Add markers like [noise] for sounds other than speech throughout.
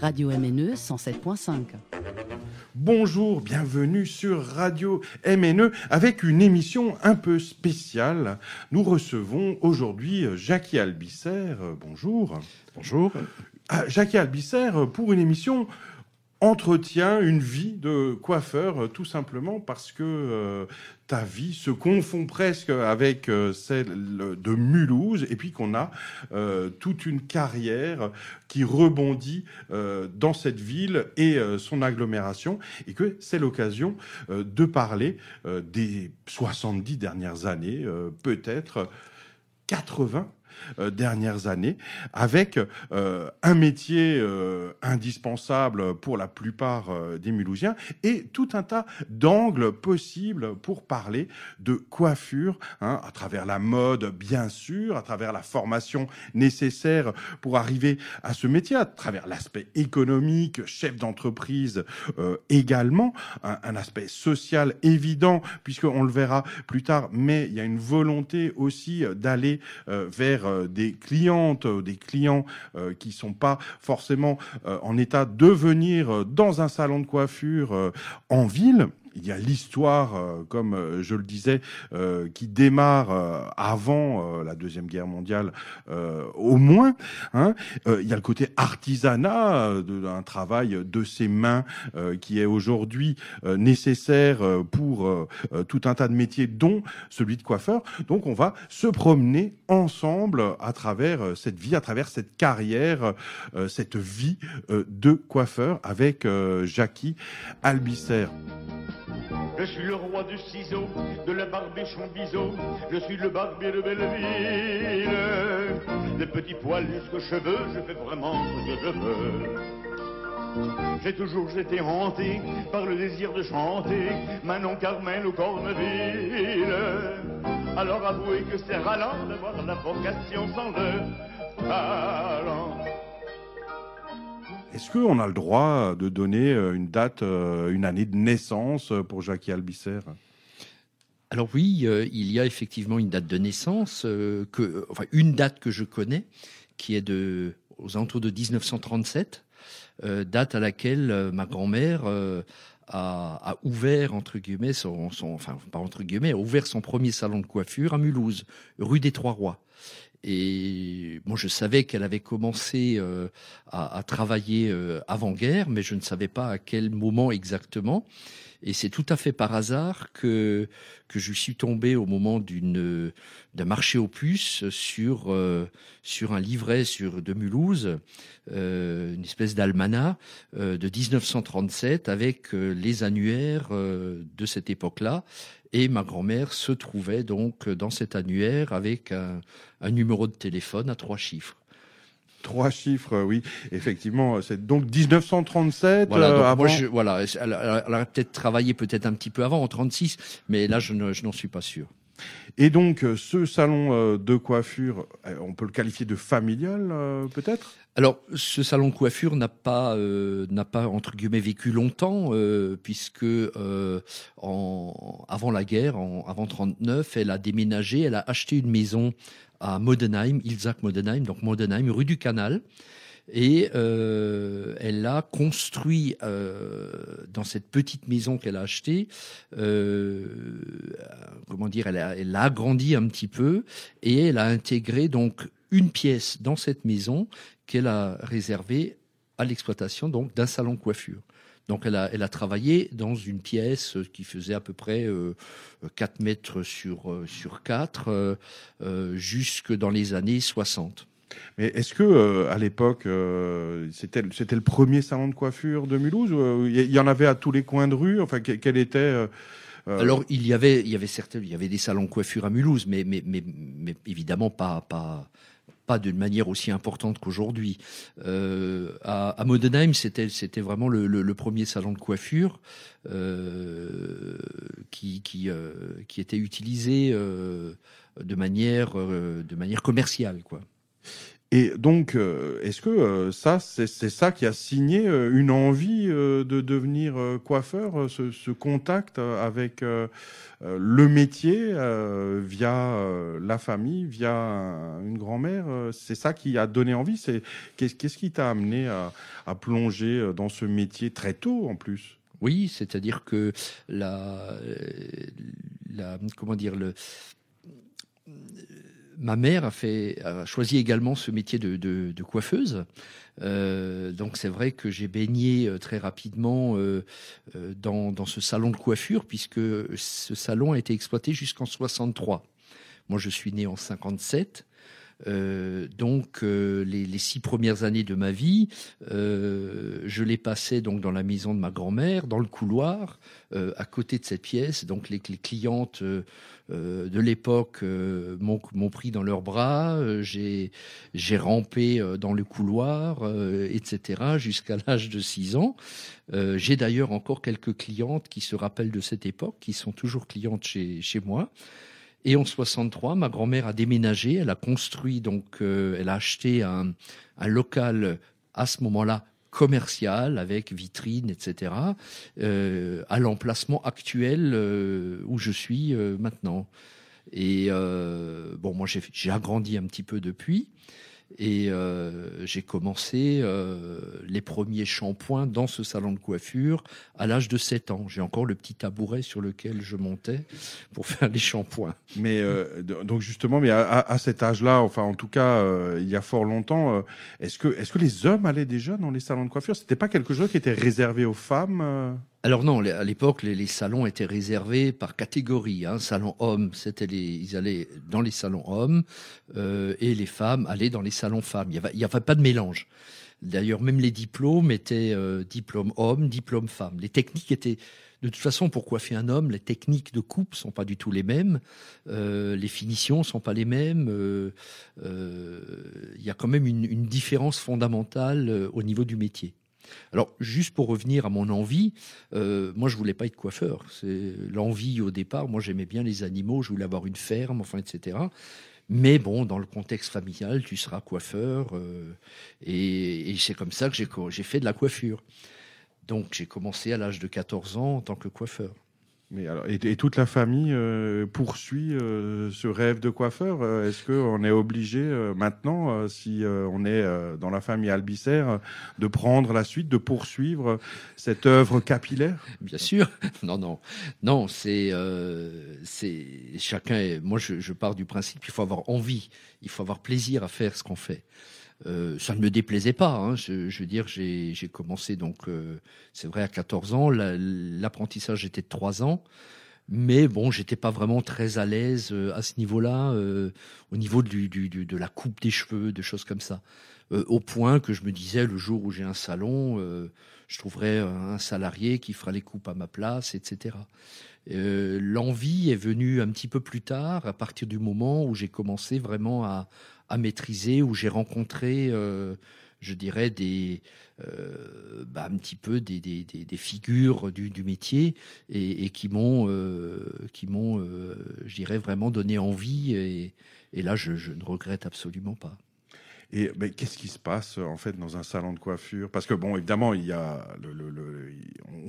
Radio MNE 107.5. Bonjour, bienvenue sur Radio MNE avec une émission un peu spéciale. Nous recevons aujourd'hui Jackie Albisser. Bonjour. Bonjour. Ah, Jackie Albisser pour une émission entretient une vie de coiffeur tout simplement parce que euh, ta vie se confond presque avec euh, celle de Mulhouse et puis qu'on a euh, toute une carrière qui rebondit dans cette ville et son agglomération et que c'est l'occasion de parler des 70 dernières années, peut-être 80 euh, dernières années, avec euh, un métier euh, indispensable pour la plupart des Mulhousiens et tout un tas d'angles possibles pour parler de coiffure, hein, à travers la mode, bien sûr, à travers la formation nécessaire pour arriver à ce métier, à travers l'aspect économique, chef d'entreprise également, un, un aspect social évident, puisqu'on le verra plus tard, mais il y a une volonté aussi d'aller vers euh, des clientes, euh, des clients euh, qui sont pas forcément en état de venir dans un salon de coiffure en ville il y a l'histoire, euh, comme euh, je le disais, euh, qui démarre avant la Deuxième Guerre mondiale, au moins. Hein. il y a le côté artisanat d'un travail de ses mains qui est aujourd'hui nécessaire pour tout un tas de métiers, dont celui de coiffeur. Donc on va se promener ensemble à travers cette vie, à travers cette carrière, cette vie de coiffeur avec Jackie Albisser. Je suis le roi du ciseau, de la barbichon biseau. Je suis le barbier de Belleville. Des petits poils jusqu'aux cheveux, je fais vraiment ce que je veux. J'ai toujours été hanté par le désir de chanter Manon Carmel ou Corneville. Alors avouez que c'est ralent d'avoir la vocation sans le talent. Est-ce qu'on a le droit de donner euh, une date, euh, une année de naissance pour Jackie Albisser? Alors oui, euh, il y a effectivement une date de naissance, une date que je connais, qui est de, aux alentours de 1937, date à laquelle ma grand-mère a, ouvert entre guillemets son, son, enfin pas entre guillemets, a ouvert son premier salon de coiffure à Mulhouse, rue des Trois Rois. Et moi, je savais qu'elle avait commencé euh, à, à, travailler euh, avant-guerre, mais je ne savais pas à quel moment exactement. Et c'est tout à fait par hasard que que je suis tombé au moment d'une d'un marché aux puces sur euh, sur un livret sur de Mulhouse, euh, une espèce d'almanach euh, de 1937 avec les annuaires de cette époque-là et ma grand-mère se trouvait donc dans cet annuaire avec un, numéro de téléphone à trois chiffres. Trois chiffres, oui, effectivement. C'est donc 1937. Voilà, euh, Moi, je, voilà elle, a peut-être travaillé peut-être un petit peu avant, en 36, mais là, je n'en suis pas sûr. Et donc, euh, ce salon euh, de coiffure, on peut le qualifier de familial, peut-être? Alors, ce salon de coiffure n'a pas, euh, n'a pas entre guillemets vécu longtemps, euh, puisque euh, avant la guerre, en, avant 39, elle a déménagé, elle a acheté une maison à Modenheim, Ilzach Modenheim, donc Modenheim, rue du Canal. Et euh, elle a construit euh, dans cette petite maison qu'elle a achetée, euh, comment dire, elle a, elle agrandi un petit peu et elle a intégré donc une pièce dans cette maison qu'elle a réservée à l'exploitation donc d'un salon de coiffure. Donc elle a, travaillé dans une pièce qui faisait à peu près euh, 4 mètres sur, sur 4 euh, euh, jusque dans les années 60. Mais est-ce que euh, à l'époque c'était c'était le premier salon de coiffure de Mulhouse il y en avait à tous les coins de rue? Enfin quel était alors il y avait il y avait il y avait des salons de coiffure à Mulhouse mais mais mais, évidemment pas pas pas d'une manière aussi importante qu'aujourd'hui. Euh, à, Modenheim, c'était c'était vraiment le, premier salon de coiffure euh, qui qui, euh, qui était utilisé euh, de manière euh, de manière commerciale, quoi. Et donc, euh, est-ce que euh, ça, c'est ça qui a signé euh, une envie de devenir coiffeur, ce, contact avec le métier via la famille, via une grand-mère C'est ça qui a donné envie C'est qu'est-ce qui t'a amené à, à, plonger dans ce métier très tôt en plus? Oui, c'est-à-dire que la, la, comment dire le ma mère a, choisi également ce métier de, coiffeuse. Euh, donc c'est vrai que j'ai baigné euh, très rapidement euh, dans, dans, ce salon de coiffure, puisque ce salon a été exploité jusqu'en 63. Moi, je suis né en 57. Euh, donc euh, les, les, six premières années de ma vie, euh, je les passais donc dans la maison de ma grand-mère, dans le couloir, à côté de cette pièce. Donc les, les clientes de l'époque m'ont pris dans leurs bras. j'ai j'ai rampé dans le couloir, etc. jusqu'à [laughs] l'âge de 6 ans. j'ai d'ailleurs encore quelques clientes qui se rappellent de cette époque, qui sont toujours clientes chez chez moi. Et en 63, ma grand-mère a déménagé, elle a construit, donc euh, elle a acheté un, un local à ce moment-là commercial avec vitrine, etc., euh, à l'emplacement actuel euh, où je suis euh, maintenant. Et bon, moi j'ai agrandi un petit peu depuis. Et euh, j'ai commencé euh, les premiers shampoings dans ce salon de coiffure à l'âge de 7 ans. J'ai encore le petit tabouret sur lequel je montais pour [laughs] faire les shampoings. Mais euh, donc justement, mais à, à cet âge-là, enfin en tout cas il y a fort longtemps, est-ce que est-ce que les hommes allaient déjà dans les salons de coiffure? C'était pas quelque chose qui était réservé aux femmes alors non, à l'époque, les, salons étaient réservés par catégorie. Hein. Salon homme, c'était les, ils allaient dans les salons hommes euh, et les femmes allaient dans les salons femmes. Il n'y avait, pas de mélange. D'ailleurs, même les diplômes étaient euh, diplôme homme, diplôme femme. Les techniques étaient de toute façon, pour coiffer un homme, les techniques de coupe sont pas du tout les mêmes, euh, les finitions sont pas les mêmes. Euh, il y a quand même une différence fondamentale au niveau du métier. Alors, juste pour revenir à mon envie, euh, moi, je voulais pas être coiffeur. C'est l'envie au départ. Moi, j'aimais bien les animaux. Je voulais avoir une ferme, enfin, etc. Mais bon, dans le contexte familial, tu seras coiffeur. Euh, et, et c'est comme ça que j'ai fait de la coiffure. Donc, j'ai commencé à l'âge de 14 ans en tant que coiffeur. Mais alors, et, toute la famille euh, poursuit euh, ce rêve de coiffeur. Euh, est-ce qu'on est obligé maintenant, si on est dans la famille Albisser, de prendre la suite, de poursuivre cette œuvre capillaire? Bien sûr. Non, non, non. C'est, c'est chacun. moi, je, je pars du principe qu'il faut avoir envie, il faut avoir plaisir à faire ce qu'on fait. Euh, ça ne me déplaisait pas. Hein. Je, je, veux dire, j'ai commencé donc, euh, c'est vrai, à 14 ans. L'apprentissage était de 3 ans. Mais bon, j'étais pas vraiment très à l'aise euh, à ce niveau-là, au niveau du, du, du, de la coupe des cheveux, de choses comme ça. au point que je me disais, le jour où j'ai un salon, je trouverai un salarié qui fera les coupes à ma place, etc. L'envie est venue un petit peu plus tard, à partir du moment où j'ai commencé vraiment à, à maîtriser, où j'ai rencontré, euh, je dirais, des, euh, bah, un petit peu des, figures du, métier et, qui m'ont, euh, je dirais, vraiment donné envie. Et, là, je ne regrette absolument pas. Et mais qu'est-ce qui se passe en fait dans un salon de coiffure? Parce que bon, évidemment, il y a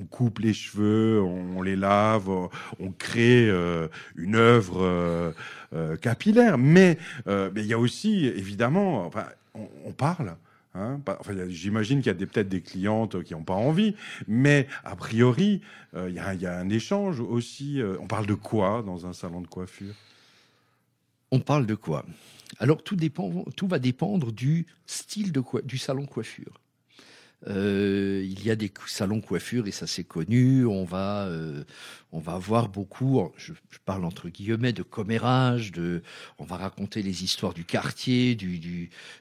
on coupe les cheveux, on, les lave, on crée euh, une œuvre euh, euh capillaire, mais, il y a aussi évidemment, enfin, on, parle. Hein, enfin, J'imagine qu'il y a peut-être des clientes qui n'ont pas envie, mais a priori, il y, a, un échange aussi. on parle de quoi dans un salon de coiffure? On parle de quoi? Alors tout, va dépendre du style du salon coiffure. Euh, il y a des salons coiffure et ça c'est connu. On va, euh, on va avoir beaucoup. Je, parle entre guillemets de commérage. On va raconter les histoires du quartier, du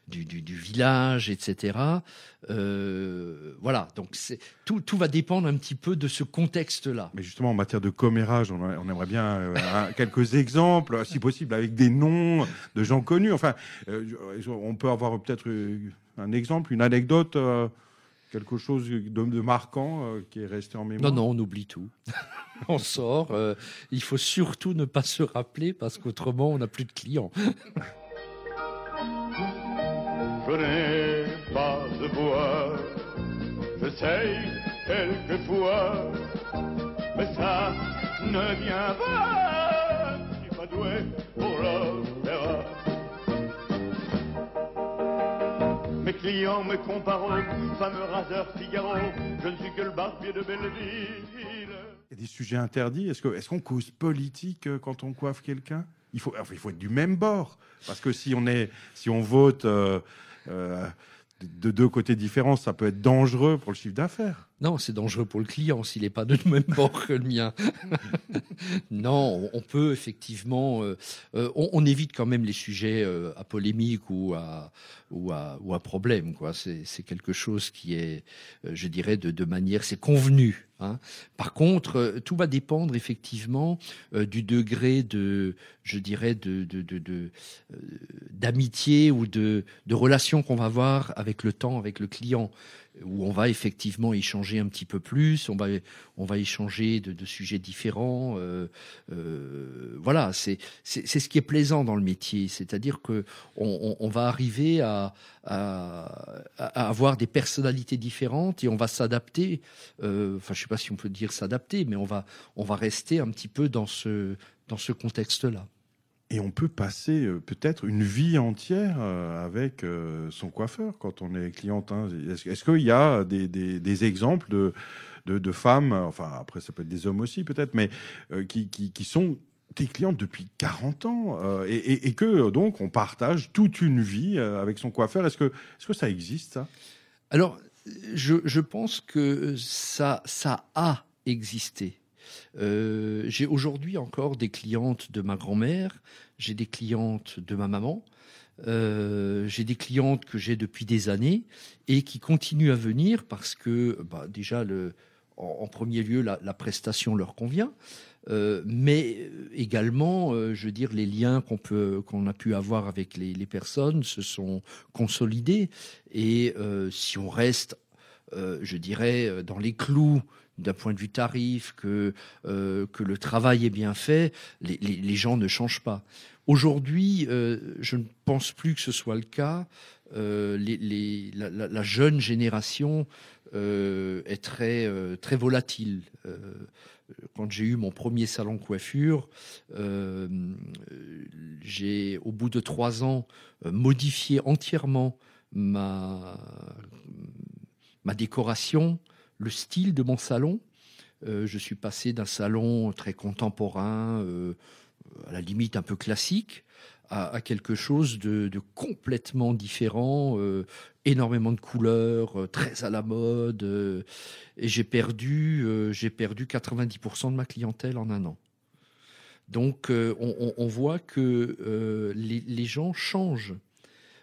du village, etc. Euh, voilà. Donc tout, tout va dépendre un petit peu de ce contexte-là. Mais justement en matière de commérage, on, on aimerait bien euh, quelques exemples, si possible, avec des noms de gens connus. Enfin, on peut avoir peut-être un exemple, une anecdote quelque chose de, marquant euh, qui est resté en mémoire Non, non, on oublie tout. [laughs] on sort. Euh, il faut surtout ne pas se rappeler parce qu'autrement, on n'a plus de clients. [laughs] je n'ai pas de voix. J'essaye quelquefois, mais ça ne vient pas. Je suis pas doué pour. Mes clients me comparent fameux raseur Figaro. Je ne suis que le barbier de Belleville. Il y a des sujets interdits. Est-ce qu'on est cause politique euh, quand on coiffe quelqu'un? Il faut, il faut être du même bord. Parce que si on, est, si on vote euh, euh, de deux côtés différents, ça peut être dangereux pour le chiffre d'affaires. Non, c'est dangereux pour le client s'il n'est pas de même [laughs] bord que le mien. [laughs] non, on peut effectivement, euh, euh, on, évite quand même les sujets euh, à polémique ou à ou à, ou à problème. C'est quelque chose qui est, euh, je dirais, de, de manière, c'est convenu. Hein. Par contre, euh, tout va dépendre effectivement euh, du degré de, je dirais, de d'amitié de, de, ou de relation qu'on va avoir avec le temps, avec le client où on va effectivement échanger un petit peu plus, on va, on va échanger de, sujets différents. Euh, euh, voilà, c'est ce qui est plaisant dans le métier, c'est-à-dire que on, on, va arriver à, à, avoir des personnalités différentes et on va s'adapter. Euh, enfin, je sais pas si on peut dire s'adapter, mais on va, on va rester un petit peu dans ce, dans ce contexte-là. Et on peut passer euh, peut-être une vie entière euh, avec euh, son coiffeur quand on est cliente. Est-ce qu'il y a des, des, exemples de, de, femmes, enfin après ça peut être des hommes aussi peut-être, mais qui, qui, qui, sont tes clientes depuis 40 ans et, que donc on partage toute une vie avec son coiffeur? Est-ce que, est que ça existe ça? Alors je, je pense que ça, ça a existé. Euh, j'ai aujourd'hui encore des clientes de ma grand-mère, j'ai des clientes de ma maman, euh, j'ai des clientes que j'ai depuis des années et qui continuent à venir parce que bah, déjà en, premier lieu la, prestation leur convient. Euh, mais également, je veux dire, les liens qu'on a pu avoir avec les, personnes se sont consolidés. Et si on reste, je dirais, dans les clous d'un point de vue tarif, que, euh, que le travail est bien fait, les, gens ne changent pas. Aujourd'hui, euh, je ne pense plus que ce soit le cas. Euh, la, jeune génération est très, très volatile. Quand j'ai eu mon premier salon coiffure, j'ai, au bout de trois ans, modifié entièrement ma décoration, le style de mon salon. Euh, je suis passé d'un salon très contemporain, euh, à la limite un peu classique, à, quelque chose de, complètement différent, euh, énormément de couleurs, très à la mode, et j'ai perdu, j'ai perdu 90% de ma clientèle en un an. Donc on, voit que les gens changent.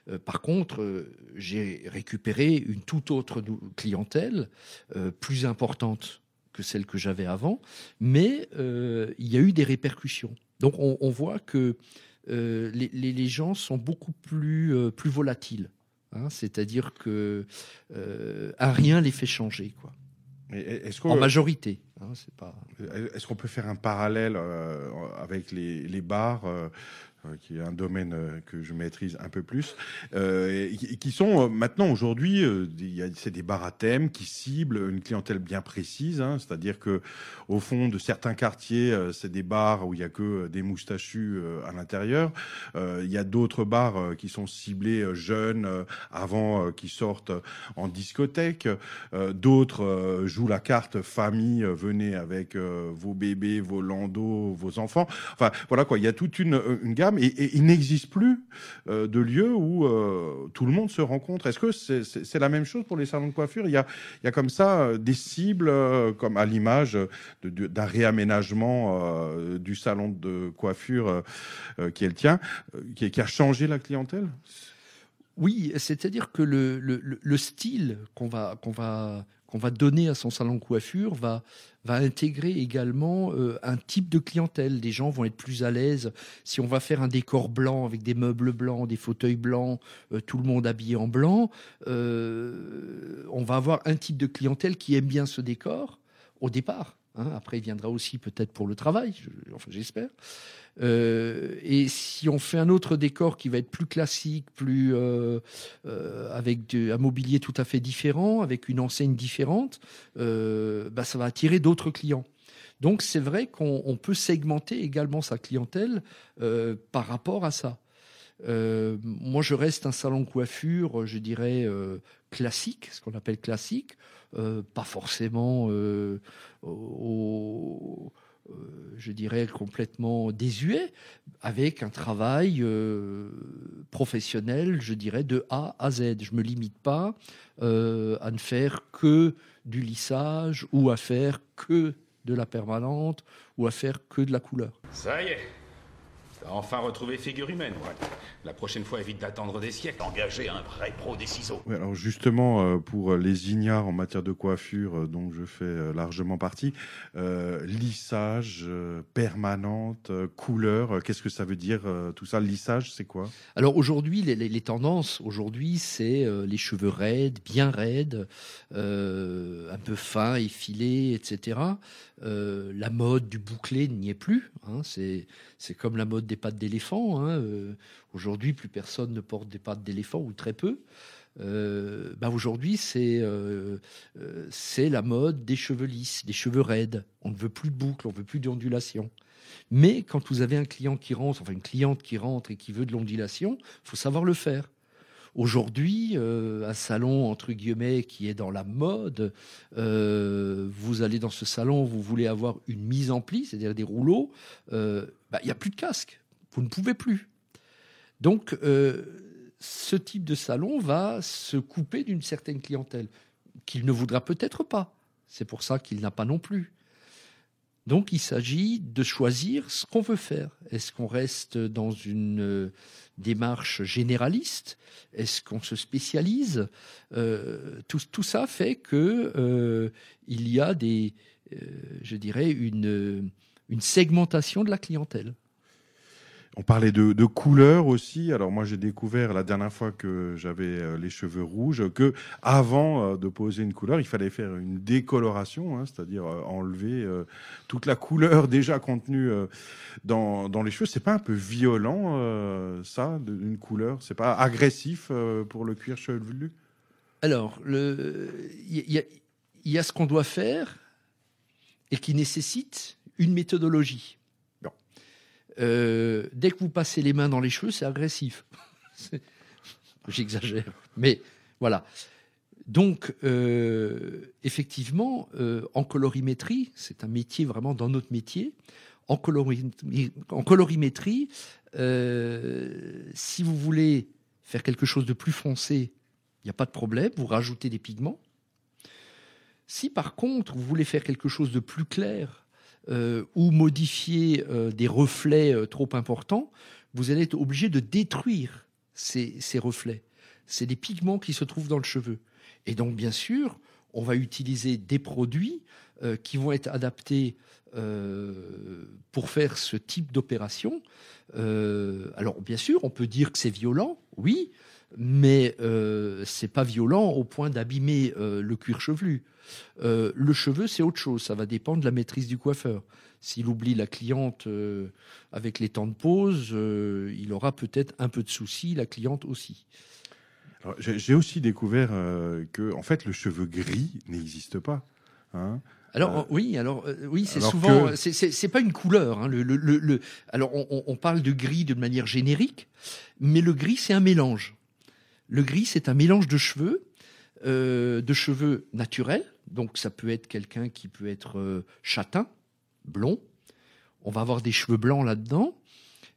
Euh, par contre, euh, j'ai récupéré une toute autre clientèle, euh, plus importante que celle que j'avais avant, mais il y a eu des répercussions. Donc on, on voit que les, les, les, gens sont beaucoup plus, plus volatiles. Hein, C'est-à-dire que un rien les fait changer, quoi. Est en majorité. Hein, Est-ce qu'on peut faire un parallèle euh, avec les, les bars euh, qui est un domaine euh, que je maîtrise un peu plus, euh, et qui sont maintenant aujourd'hui, c'est des bars à thème qui ciblent une clientèle bien précise, hein, c'est-à-dire que au fond de certains quartiers, c'est des bars où il y a que des moustachus à l'intérieur. il y a d'autres bars qui sont ciblés jeunes avant qu'ils sortent en discothèque. d'autres jouent la carte famille, venez avec vos bébés, vos landaux, vos enfants. Enfin voilà quoi, il y a toute une, une gamme et, il n'existe plus euh, de lieu où euh, tout le monde se rencontre. Est-ce que c'est est, la même chose pour les salons de coiffure? Il y, a, comme ça euh, des cibles, comme à l'image d'un réaménagement du salon de coiffure qui est le tien, qui, a changé la clientèle? Oui, c'est-à-dire que le, le, le style qu'on va, qu'on va donner à son salon de coiffure va, va intégrer également euh, un type de clientèle. Des gens vont être plus à l'aise si on va faire un décor blanc avec des meubles blancs, des fauteuils blancs, euh, tout le monde habillé en blanc. Euh, on va avoir un type de clientèle qui aime bien ce décor au départ. Hein. après, il viendra aussi peut-être pour le travail, enfin j'espère. Euh, et si on fait un autre décor qui va être plus classique, plus euh, euh, avec un mobilier tout à fait différent, avec une enseigne différente, bah, ça va attirer d'autres clients. Donc c'est vrai qu'on peut segmenter également sa clientèle par rapport à ça. Moi, je reste un salon coiffure, je dirais classique, ce qu'on appelle classique, pas forcément euh, je dirais, complètement désuet, avec un travail euh, professionnel, je dirais, de A à Z. Je ne me limite pas euh, à ne faire que du lissage ou à faire que de la permanente ou à faire que de la couleur. Ça y est, enfin retrouvé figure humaine, La prochaine fois, évite d'attendre des siècles. Engager un vrai pro des ciseaux. alors justement, euh, pour les ignares en matière de coiffure, euh, dont je fais euh, largement partie, lissage, permanente, couleur, qu'est-ce que ça veut dire tout ça? Lissage, c'est quoi? Alors aujourd'hui, les, tendances, aujourd'hui, c'est les cheveux raides, bien raides, un peu fins, effilés, etc. la mode du bouclé n'y est plus. Hein, c'est comme la mode des pattes d'éléphant. Hein, euh, aujourd'hui, plus personne ne porte des pattes d'éléphant ou très peu. Euh, bah, aujourd'hui, c'est euh, c'est la mode des cheveux lisses, des cheveux raides. On ne veut plus de boucles, on ne veut plus d'ondulation. Mais quand vous avez un client qui rentre, enfin une cliente qui rentre et qui veut de l'ondulation, faut savoir le faire. Aujourd'hui, un salon entre guillemets qui est dans la mode, vous allez dans ce salon, vous voulez avoir une mise en pli, c'est-à-dire des rouleaux, bah, il n'y a plus de casque. Vous ne pouvez plus. Donc, euh, ce type de salon va se couper d'une certaine clientèle qu'il ne voudra peut-être pas. C'est pour ça qu'il n'a pas non plus. Donc, il s'agit de choisir ce qu'on veut faire. Est-ce qu'on reste dans une euh, démarche généraliste? Est-ce qu'on se spécialise? Euh, tout, ça fait que il y a des, je dirais, une segmentation de la clientèle. On parlait de, de couleurs aussi. Alors moi, j'ai découvert la dernière fois que j'avais euh, les cheveux rouges que avant euh, de poser une couleur, il fallait faire une décoloration, hein, c'est-à-dire euh, enlever toute la couleur [laughs] déjà contenue dans, les cheveux. C'est pas un peu violent ça, une couleur? C'est pas agressif pour le cuir chevelu? Alors, il y, a ce qu'on doit faire et qui nécessite une méthodologie. Euh, dès que vous passez les mains dans les cheveux, c'est agressif. [laughs] J'exagère. Mais voilà. Donc, euh, effectivement, euh, en colorimétrie, c'est un métier vraiment dans notre métier. En, colorimétrie, en colorimétrie si vous voulez faire quelque chose de plus foncé, il n'y a pas de problème, vous rajoutez des pigments. Si par contre, vous voulez faire quelque chose de plus clair, euh, ou modifier euh, des reflets euh, trop importants, vous allez être obligé de détruire ces, reflets. C'est des pigments qui se trouvent dans le cheveu. Et donc, bien sûr, on va utiliser des produits qui vont être adaptés pour faire ce type d'opération. alors, bien sûr, on peut dire que c'est violent, oui, mais euh, c'est pas violent au point d'abîmer le cuir chevelu. Euh, le cheveu, c'est autre chose. Ça va dépendre de la maîtrise du coiffeur. S'il oublie la cliente euh, avec les temps de pause, euh, il aura peut-être un peu de soucis, la cliente aussi. J'ai aussi découvert que, en fait, le cheveu gris n'existe pas. Hein. alors oui, alors oui, c'est souvent, c'est pas une couleur. Hein. le, alors on, parle de gris de manière générique, mais le gris c'est un mélange. Le gris c'est un mélange de cheveux, de cheveux naturels, donc ça peut être quelqu'un qui peut être euh, châtain, blond. On va avoir des cheveux blancs là-dedans.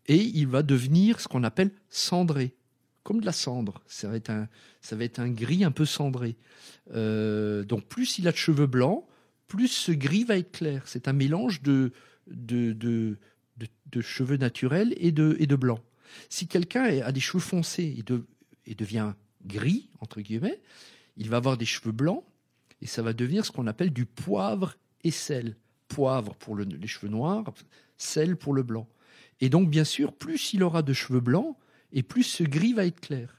Et il va devenir ce qu'on appelle cendré, comme de la cendre. Ça va être un, ça va être un gris un peu cendré. Euh, donc plus il a de cheveux blancs, plus ce gris va être clair. C'est un mélange de, de, de, de, cheveux naturels et de, et de. Si quelqu'un a des cheveux foncés et, et devient gris, entre guillemets, il va avoir des cheveux blancs et ça va devenir ce qu'on appelle du poivre et sel. Poivre pour les cheveux noirs, sel pour le blanc. Et donc, bien sûr, plus il aura de cheveux blancs, et plus ce gris va être clair.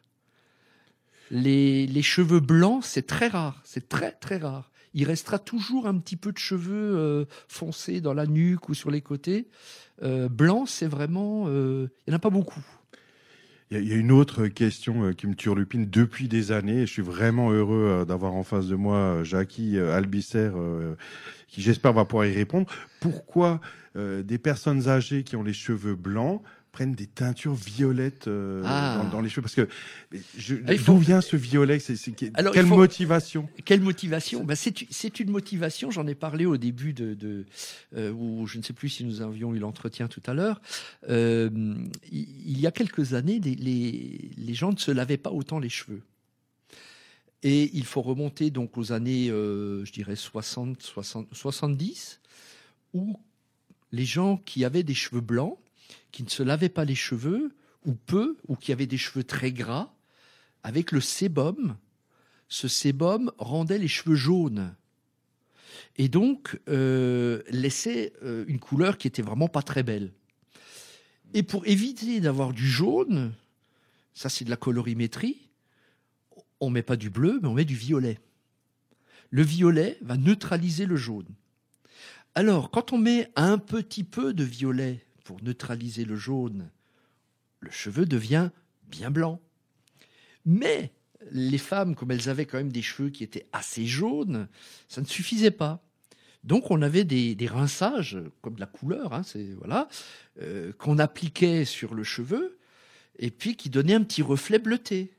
Les, cheveux blancs, c'est très rare, c'est très très rare. il restera toujours un petit peu de cheveux euh, foncés dans la nuque ou sur les côtés. Euh, blanc, c'est vraiment, euh, il n'y en a pas beaucoup. Il y, a- une autre question euh, qui me turlupine depuis des années. Je suis vraiment heureux euh, d'avoir en face de moi euh, Jackie Albisser, qui j'espère va pouvoir y répondre. Pourquoi des personnes âgées qui ont les cheveux blancs prennent des teintures violettes euh, Ah. dans, dans les cheveux Parce que je- Ah, faut- d'où vient ce violet? C'est c'est- Alors, il quelle faut- motivation? Quelle motivation? Ben, c'est, c'est une motivation, j'en ai parlé au début de, de euh, où je ne sais plus si nous avions eu l'entretien tout à l'heure. Euh, il il y a quelques années, des- les, les gens ne se lavaient pas autant les cheveux. Et il faut remonter donc aux années, euh, je dirais 60, 60, 70, où les gens qui avaient des cheveux blancs, qui ne se lavaient pas les cheveux, ou peu, ou qui avaient des cheveux très gras, avec le sébum, ce sébum rendait les cheveux jaunes. Et donc, euh, laissait euh, une couleur qui était vraiment pas très belle. Et pour éviter d'avoir du jaune, ça c'est de la colorimétrie, on met pas du bleu, mais on met du violet. Le violet va neutraliser le jaune. Alors, quand on met un petit peu de violet pour neutraliser le jaune, le cheveu devient bien blanc. Mais les femmes, comme elles avaient quand même des cheveux qui étaient assez jaunes, ça ne suffisait pas. Donc on avait des, rinçages, comme de la couleur, hein, c'est voilà, euh, qu'on appliquait sur le cheveu, et puis qui donnaient un petit reflet bleuté.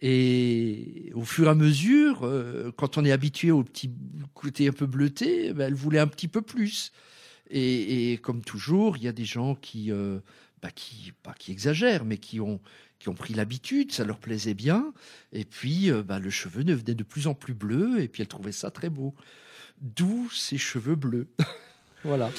Et au fur et à mesure, euh, quand on est habitué au petit côté un peu bleuté, ben, elle voulait un petit peu plus. Et, comme toujours, il y a des gens qui, euh, bah, qui, pas qui exagèrent, mais qui ont, qui ont pris l'habitude, ça leur plaisait bien. Et puis, euh, bah, le cheveu devenait de plus en plus bleu, et puis elle trouvait ça très beau. D'où ces cheveux bleus. voilà.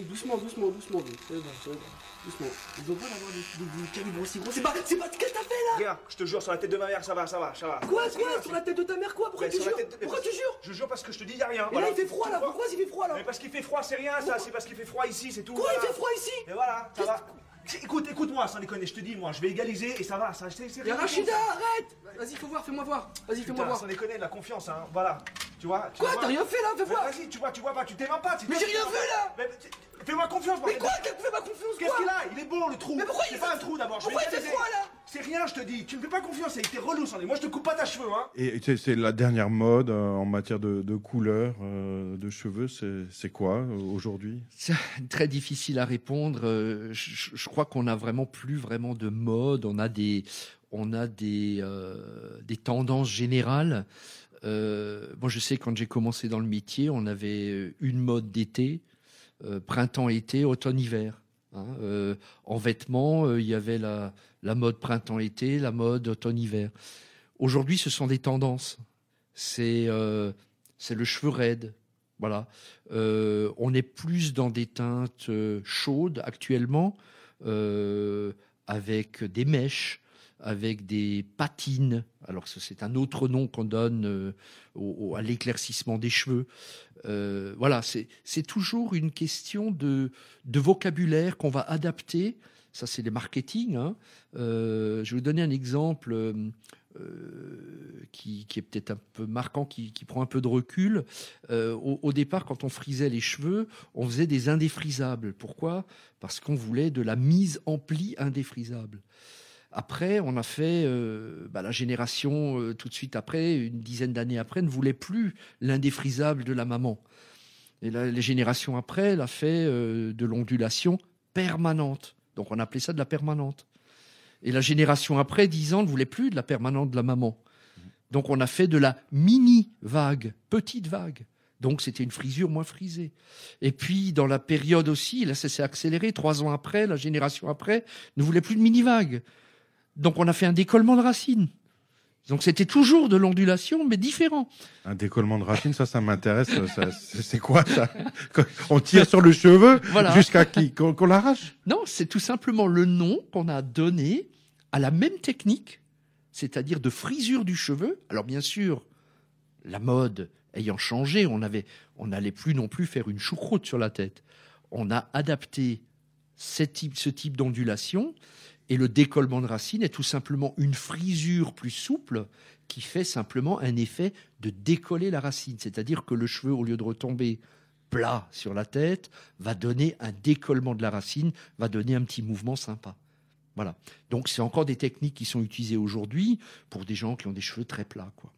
Et doucement, doucement, doucement, c'est bon, c'est bon. Doucement. On pas avoir des, calibres aussi gros. C'est pas, c'est pas, qu'est-ce que t'as fait là Regarde, je te jure, sur la tête de ma mère, ça va, ça va, ça va. Quoi, quoi Sur la tête de ta mère, quoi Pourquoi tu jures Pourquoi tu jures Je jure parce que je te dis, y a rien. Et là, il fait froid là. Pourquoi il fait froid là Mais parce qu'il fait froid, c'est rien ça, c'est parce qu'il fait froid ici, c'est tout. Quoi, il fait froid ici Et voilà, ça va. Écoute, écoute-moi, sans déconner, je te dis, moi, je vais égaliser et ça va, ça, c'est rien. Rachida, arrête Vas-y, fais voir, fais-moi voir. Vas-y, fais-moi voir. sans déconner, de la confiance, hein, voilà. Tu vois tu Quoi, t'as rien fait là Fais voir. Vas-y, tu vois, tu vois pas, tu t'aimes pas. Mais j'ai rien vu là Fais-moi confiance, Mais quoi Fais ma confiance Qu'est-ce qu'il a? Il est bon le trou. Mais pourquoi il C'est fait pas un trou d'abord. je Pourquoi il fait froid là? C'est rien, je te dis. Tu me fais pas confiance, t'es relou, Sandy. Moi, je te coupe pas ta cheveux, hein. Et c'est c'est la dernière mode euh, en matière de, de couleur euh, de cheveux. C'est quoi euh, aujourd'hui? C'est [laughs] très difficile à répondre. Euh, Je, je crois qu'on n'a vraiment plus vraiment de mode. On a des, on a des, euh, des tendances générales. Euh, moi, je sais quand j'ai commencé dans le métier, on avait une mode d'été, euh, printemps-été, automne-hiver. hein. Euh, en vêtements, euh, il y avait la, mode printemps-été, la mode automne-hiver. Aujourd'hui, ce sont des tendances. C'est euh, le cheveu raide. Voilà. Euh, on est plus dans des teintes euh, chaudes actuellement, euh, avec des mèches, avec des patines. Alors c'est un autre nom qu'on donne euh, à l'éclaircissement des cheveux. Euh, voilà, c'est toujours une question de, vocabulaire qu'on va adapter. Ça, c'est les marketing. hein. Euh, je vais vous donner un exemple. qui, est peut-être un peu marquant, qui, prend un peu de recul. Au, au départ, quand on frisait les cheveux, on faisait des indéfrisables. Pourquoi? Parce qu'on voulait de la mise en pli indéfrisable. Après, on a fait euh, bah, la génération euh, tout de suite après, une dizaine d'années après, ne voulait plus l'indéfrisable de la maman. Et la, les générations après, elle a fait euh, de l'ondulation permanente. Donc on appelait ça de la permanente. Et la génération après, 10 ans, ne voulait plus de la permanente de la maman. Donc on a fait de la mini vague, petite vague. Donc c'était une frisure moins frisée. Et puis dans la période aussi, là ça s'est accéléré, trois ans après, la génération après ne voulait plus de mini vague. Donc on a fait un décollement de racines. Donc c'était toujours de l'ondulation, mais différent. Un décollement de racine, ça, ça m'intéresse. C'est quoi ça? On tire sur le cheveu Voilà. jusqu'à qui? Qu'on l'arrache? Non, c'est tout simplement le nom qu'on a donné à la même technique, c'est-à-dire de frisure du cheveu. Alors bien sûr, la mode ayant changé, on avait, on n'allait plus non plus faire une choucroute sur la tête. On a adapté ce type, ce type d'ondulation Et le décollement de racine est tout simplement une frisure plus souple qui fait simplement un effet de décoller la racine. C'est-à-dire que le cheveu, au lieu de retomber plat sur la tête, va donner un décollement de la racine, va donner un petit mouvement sympa. Voilà. Donc c'est encore des techniques qui sont utilisées aujourd'hui pour des gens qui ont des cheveux très plats, quoi.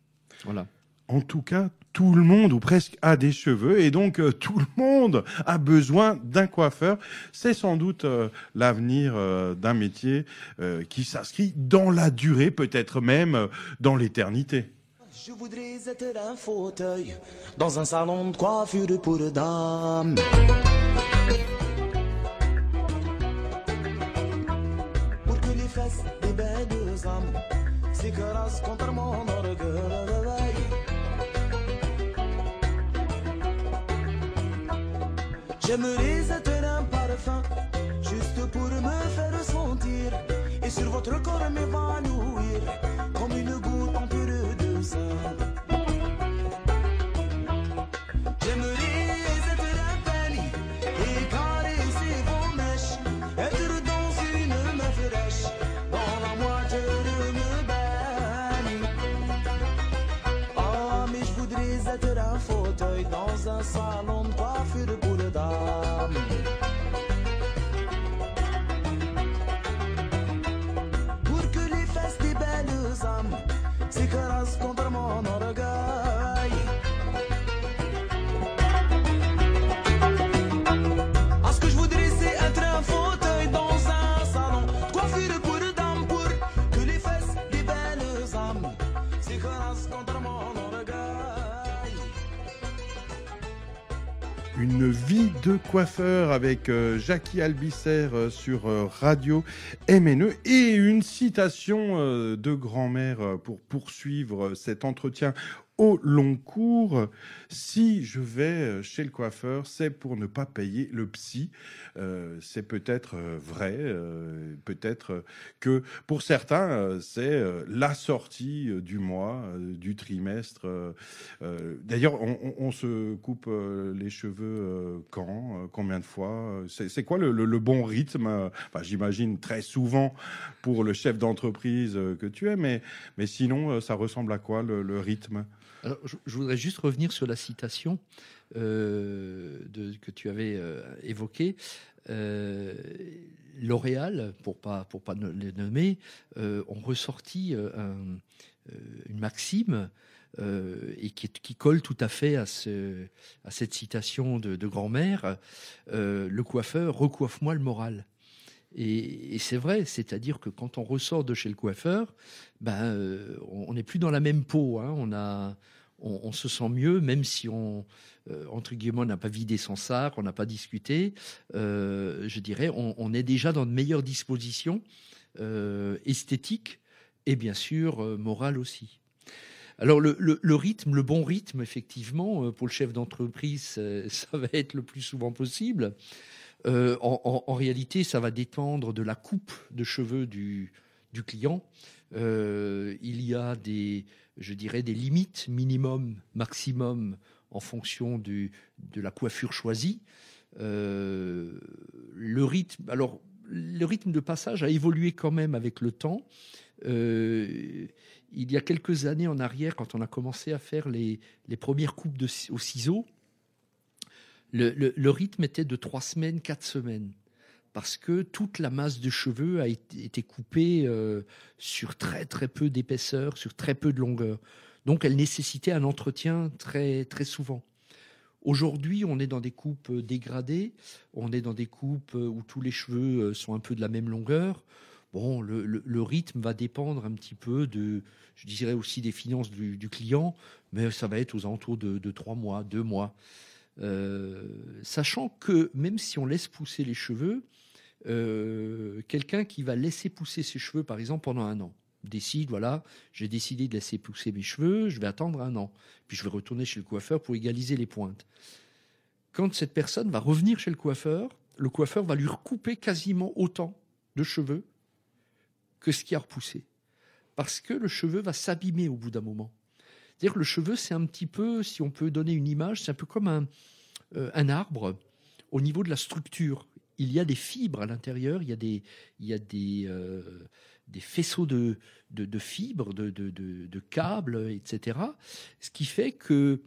Voilà. En tout cas, tout le monde ou presque a des cheveux et donc euh, tout le monde a besoin d'un coiffeur. C'est sans doute euh, l'avenir euh, d'un métier qui s'inscrit dans la durée, peut-être même dans l'éternité. Je voudrais être un fauteuil dans un salon de coiffure pour dames. Pour me faire sentir et sur votre corps m'évanouir comme une goutte en pure de sang. J'aimerais être un peigne et caresser vos mèches, être dans une main fraîche, dans la moitié de me baigne. Ah, mais je voudrais être un fauteuil dans un salon de coiffure pour dames. Une vie de coiffeur avec euh, Jackie Albisser euh, sur euh, Radio MNE et une citation de grand-mère pour poursuivre cet entretien au long cours. Si je vais euh, chez le coiffeur, c'est pour ne pas payer le psy. Euh, c'est peut-être euh, vrai, peut-être que pour certains, c'est la sortie du mois, du trimestre. D'ailleurs, on, se coupe les cheveux quand, combien de fois C'est quoi le, bon rythme j'imagine très souvent pour le chef d'entreprise que tu es, mais, sinon, ça ressemble à quoi le rythme? Alors, je, voudrais juste revenir sur la citation euh, que tu avais euh, évoquée. Euh, L'Oréal, pour pas pour pas les nommer, ont ressorti un- une maxime et qui, colle tout à fait à, ce, à cette citation de, grand-mère. Le coiffeur recoiffe-moi le moral. Et, c'est vrai, c'est-à-dire que quand on ressort de chez le coiffeur, ben, on on n'est plus dans la même peau. hein. On, a, on, se sent mieux, même si on, euh, entre guillemets, n'a pas vidé son sac, on n'a pas discuté. Euh, je dirais, on, est déjà dans de meilleures dispositions euh, esthétiques et bien sûr morales aussi. Alors le, rythme, le bon rythme, effectivement, pour le chef d'entreprise, [laughs] ça va être le plus souvent possible. En, réalité, ça va dépendre de la coupe de cheveux du, du client. Il y a des, je dirais, des limites minimum, maximum en fonction de la coiffure choisie. Euh, le rythme, de passage a évolué quand même avec le temps. Euh, il y a quelques années en arrière, quand on a commencé à faire les, premières coupes au ciseau, le- le rythme était de trois semaines, quatre semaines. Parce que toute la masse de cheveux a été, coupée euh, sur très très peu d'épaisseur, sur très peu de longueur. Donc elle nécessitait un entretien très très souvent. Aujourd'hui, on est dans des coupes euh, dégradées, on est dans des coupes euh, où tous les cheveux sont un peu de la même longueur. Bon, le, rythme va dépendre un petit peu de, je dirais aussi des finances du, client, mais ça va être aux alentours de, de trois mois, deux mois. Sachant que même si on laisse pousser les cheveux, euh, quelqu'un qui va laisser pousser ses cheveux, par exemple, pendant un an, décide, voilà, j'ai décidé de laisser pousser mes cheveux, je vais attendre un an, puis je vais retourner chez le coiffeur pour égaliser les pointes. Quand cette personne va revenir chez le coiffeur, le coiffeur va lui recouper quasiment autant de cheveux que ce qui a repoussé. Parce que le cheveu va s'abîmer au bout d'un moment. C'est-à-dire le cheveu, c'est un petit peu, si on peut donner une image, c'est un peu comme un, euh, un arbre au niveau de la structure. Il y a des fibres à l'intérieur, il y a des, il y a des, euh, des faisceaux de, de, de fibres, de, de, câbles, etc. Ce qui fait que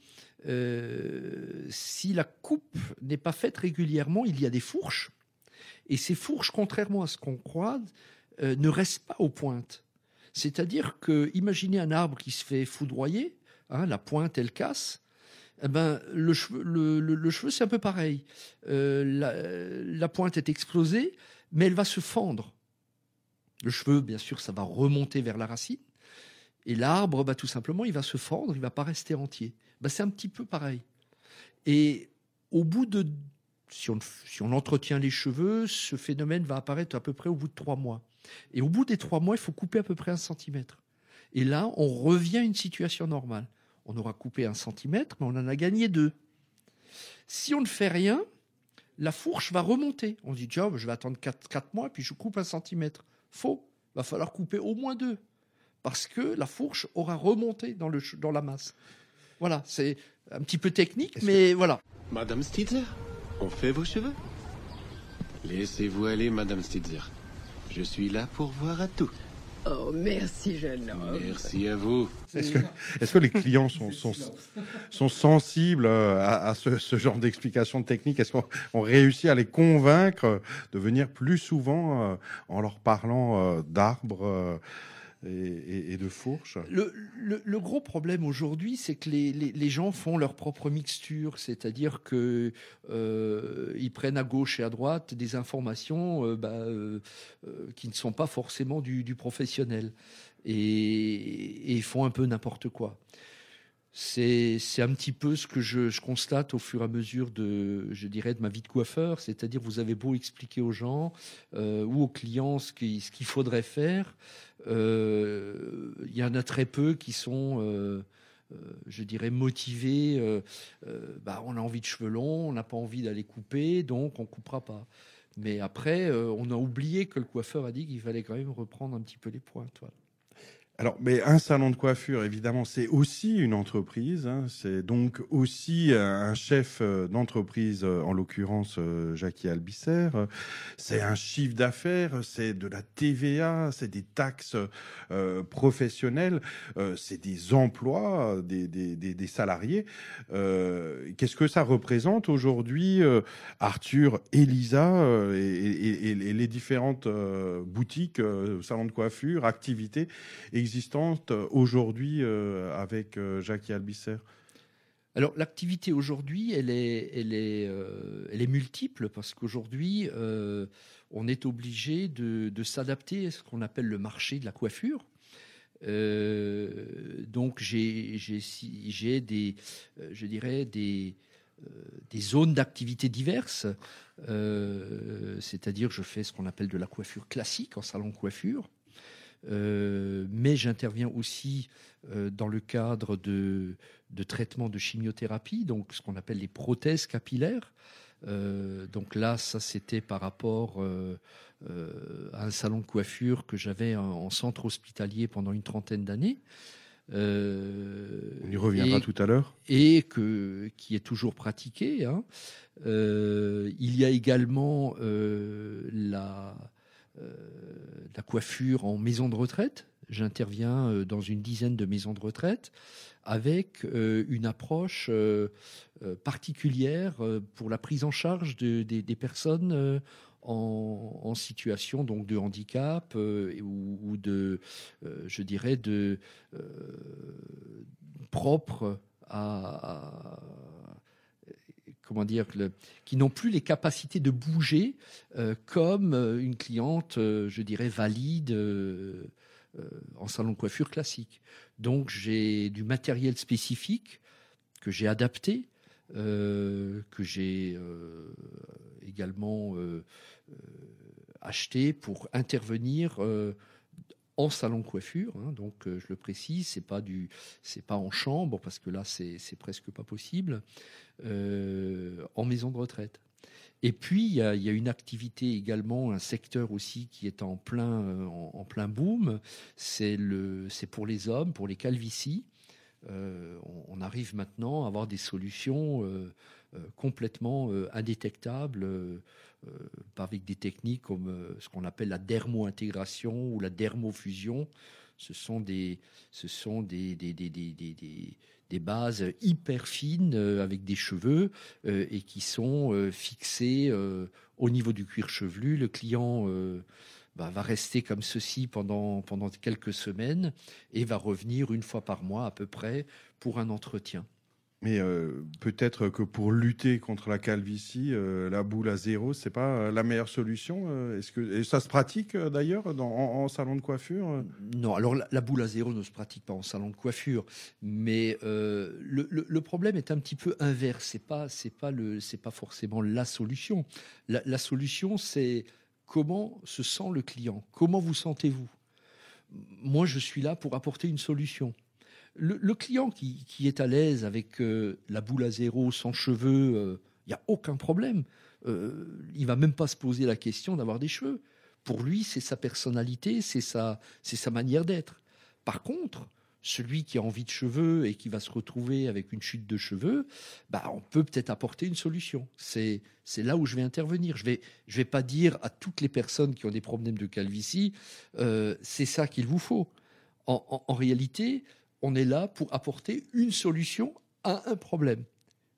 euh, si la coupe n'est pas faite régulièrement, il y a des fourches. Et ces fourches, contrairement à ce qu'on croit, euh, ne restent pas aux pointes. C'est-à-dire que, imaginez un arbre qui se fait foudroyer, hein, la pointe, elle casse. Eh ben, le cheveu, c'est un peu pareil. Euh, la, pointe est explosée, mais elle va se fendre. Le cheveu, bien sûr, ça va remonter vers la racine. Et l'arbre, bah, tout simplement, il va se fendre, il va pas rester entier. Bah, c'est un petit peu pareil. Et au bout de, si on entretient les cheveux, ce phénomène va apparaître à peu près au bout de trois mois. Et au bout des trois mois, il faut couper à peu près un centimètre. Et là, on revient à une situation normale. On aura coupé un centimètre, mais on en a gagné deux. Si on ne fait rien, la fourche va remonter. On dit, tiens, je vais attendre quatre, quatre mois, puis je coupe un centimètre. Faux. Va falloir couper au moins deux. Parce que la fourche aura remonté dans, le, ch- dans la masse. Voilà, c'est un petit peu technique, mais voilà. Madame Stitzer, on fait vos cheveux? Laissez-vous aller, Madame Stitzer. Je suis là pour voir à tout. Oh, merci, jeune homme. Merci à vous. Est-ce que, est-ce que les clients sont, sont, sont sensibles euh, à, à ce, ce genre d'explication technique? Est-ce qu'on on réussit à les convaincre de venir plus souvent euh, en leur parlant euh, d'arbres euh, et, de fourches Le, gros problème aujourd'hui, c'est que les, gens font leur propre mixture, c'est-à-dire que euh, ils prennent à gauche et à droite des informations euh, bah, euh, euh, qui ne sont pas forcément du, professionnel et, font un peu n'importe quoi. C'est un petit peu ce que je, constate au fur et à mesure de, je dirais, de ma vie de coiffeur. C'est-à-dire, vous avez beau expliquer aux gens euh, ou aux clients ce qu'il ce faudrait faire, euh, il y en a très peu qui sont, euh, euh, je dirais, motivés. euh, bah, on a envie de cheveux longs, on n'a pas envie d'aller couper, donc on coupera pas. Mais après, on a oublié que le coiffeur a dit qu'il fallait quand même reprendre un petit peu les points. Voilà. Alors, mais un salon de coiffure, évidemment, c'est aussi une entreprise. hein. C'est donc aussi un chef euh, d'entreprise, euh, en l'occurrence euh, Jackie Albisser. Euh, C'est un chiffre d'affaires, c'est de la TVA, c'est des taxes euh, professionnelles, euh, c'est des emplois, euh, des, des, des, salariés. Euh, Qu'est-ce que ça représente aujourd'hui, euh, Arthur, Elisa euh, et, et- et- et les différentes euh, boutiques, euh, salons de coiffure, activités existantes euh, aujourd'hui euh, avec euh, Jackie Albisser Alors l'activité aujourd'hui, elle est, elle est, elle est multiple parce qu'aujourd'hui, on est obligé de, s'adapter à ce qu'on appelle le marché de la coiffure. Donc j'ai des, je dirais des des zones d'activité diverses, c'est-à-dire je fais ce qu'on appelle de la coiffure classique en salon de coiffure, Euh, mais j'interviens aussi euh, dans le cadre de, de traitements de chimiothérapie, donc ce qu'on appelle les prothèses capillaires. Euh, donc là, ça c'était par rapport à un salon de coiffure que j'avais en, en centre hospitalier pendant une trentaine d'années. On y reviendra et- tout à l'heure. et que, qui est toujours pratiqué. hein. Il y a également la, la coiffure en maison de retraite. J'interviens euh, dans une dizaine de maisons de retraite avec euh, une approche euh, euh, particulière euh, pour la prise en charge de- des, personnes euh, en, situation de handicap euh, ou, de, euh, je dirais, de euh, propre à- comment dire, qui n'ont plus les capacités de bouger euh, comme euh, une cliente, euh, je dirais, valide en salon de coiffure classique. Donc j'ai du matériel spécifique que j'ai adapté, que j'ai également acheté pour intervenir en salon de coiffure. hein. donc euh, je le précise, c'est pas du, c'est pas en chambre parce que là c'est presque pas possible. euh, en maison de retraite. Et puis, il y, a, une activité également, un secteur aussi qui est en plein, euh, en, plein boom. C'est le, c'est pour les hommes, pour les calvities. On, arrive maintenant à avoir des solutions complètement indétectables avec des techniques comme euh, ce qu'on appelle la dermo-intégration ou la dermofusion. Ce sont des, ce sont des, des, des, des, des, bases hyper fines euh, avec des cheveux euh, et qui sont euh, fixées euh, au niveau du cuir chevelu. Le client euh, bah, va rester comme ceci pendant, pendant quelques semaines et va revenir une fois par mois à peu près pour un entretien. Mais euh, peut-être que pour lutter contre la calvitie, euh, la boule à zéro, c'est pas euh, la meilleure solution. Est-ce que et ça se pratique d'ailleurs en, salon de coiffure Non, alors la, boule à zéro ne se pratique pas en salon de coiffure, mais le, problème est un petit peu inverse. C'est pas, pas pas forcément la solution. La, la solution, c'est comment se sent le client, comment vous sentez-vous? Moi, je suis là pour apporter une solution. Le, client qui, est à l'aise avec euh, la boule à zéro, sans cheveux, il n'y a aucun problème. Euh, il va même pas se poser la question d'avoir des cheveux. Pour lui, c'est sa personnalité, c'est sa, c'est sa manière d'être. Par contre, celui qui a envie de cheveux et qui va se retrouver avec une chute de cheveux, bah, on peut peut-être apporter une solution. C'est, là où je vais intervenir. Je vais, je vais pas dire à toutes les personnes qui ont des problèmes de calvitie, euh, c'est ça qu'il vous faut. En réalité, on est là pour apporter une solution à un problème,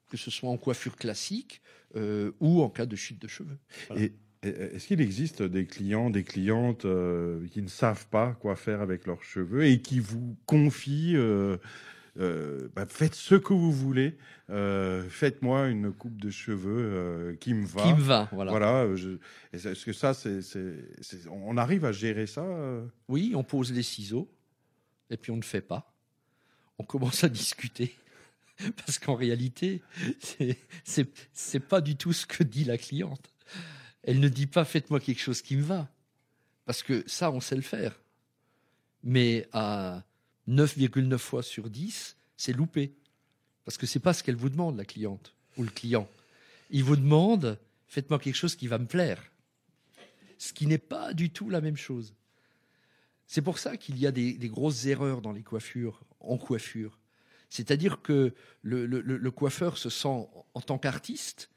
que ce soit en coiffure classique euh, ou en cas de chute de cheveux. Voilà. Et est-ce qu'il existe des clients, des clientes euh, qui ne savent pas quoi faire avec leurs cheveux et qui vous confient euh, euh, bah, faites ce que vous voulez, faites-moi une coupe de cheveux qui me va. Qui me va, voilà. je- Est-ce que ça, c'est, on arrive à gérer ça Oui, on pose les ciseaux et puis on ne fait pas. On commence à discuter. [laughs] Parce qu'en réalité, c'est- pas du tout ce que dit la cliente. Elle ne dit pas faites-moi quelque chose qui me va. Parce que ça, on sait le faire. Mais à 9,9 fois sur 10, c'est loupé. Parce que c'est pas ce qu'elle vous demande, la cliente ou le client. Il vous demande faites-moi quelque chose qui va me plaire. Ce qui n'est pas du tout la même chose. C'est pour ça qu'il y a des, grosses erreurs dans les coiffures, en coiffure. C'est-à-dire que le, coiffeur se sent, en tant qu'artiste,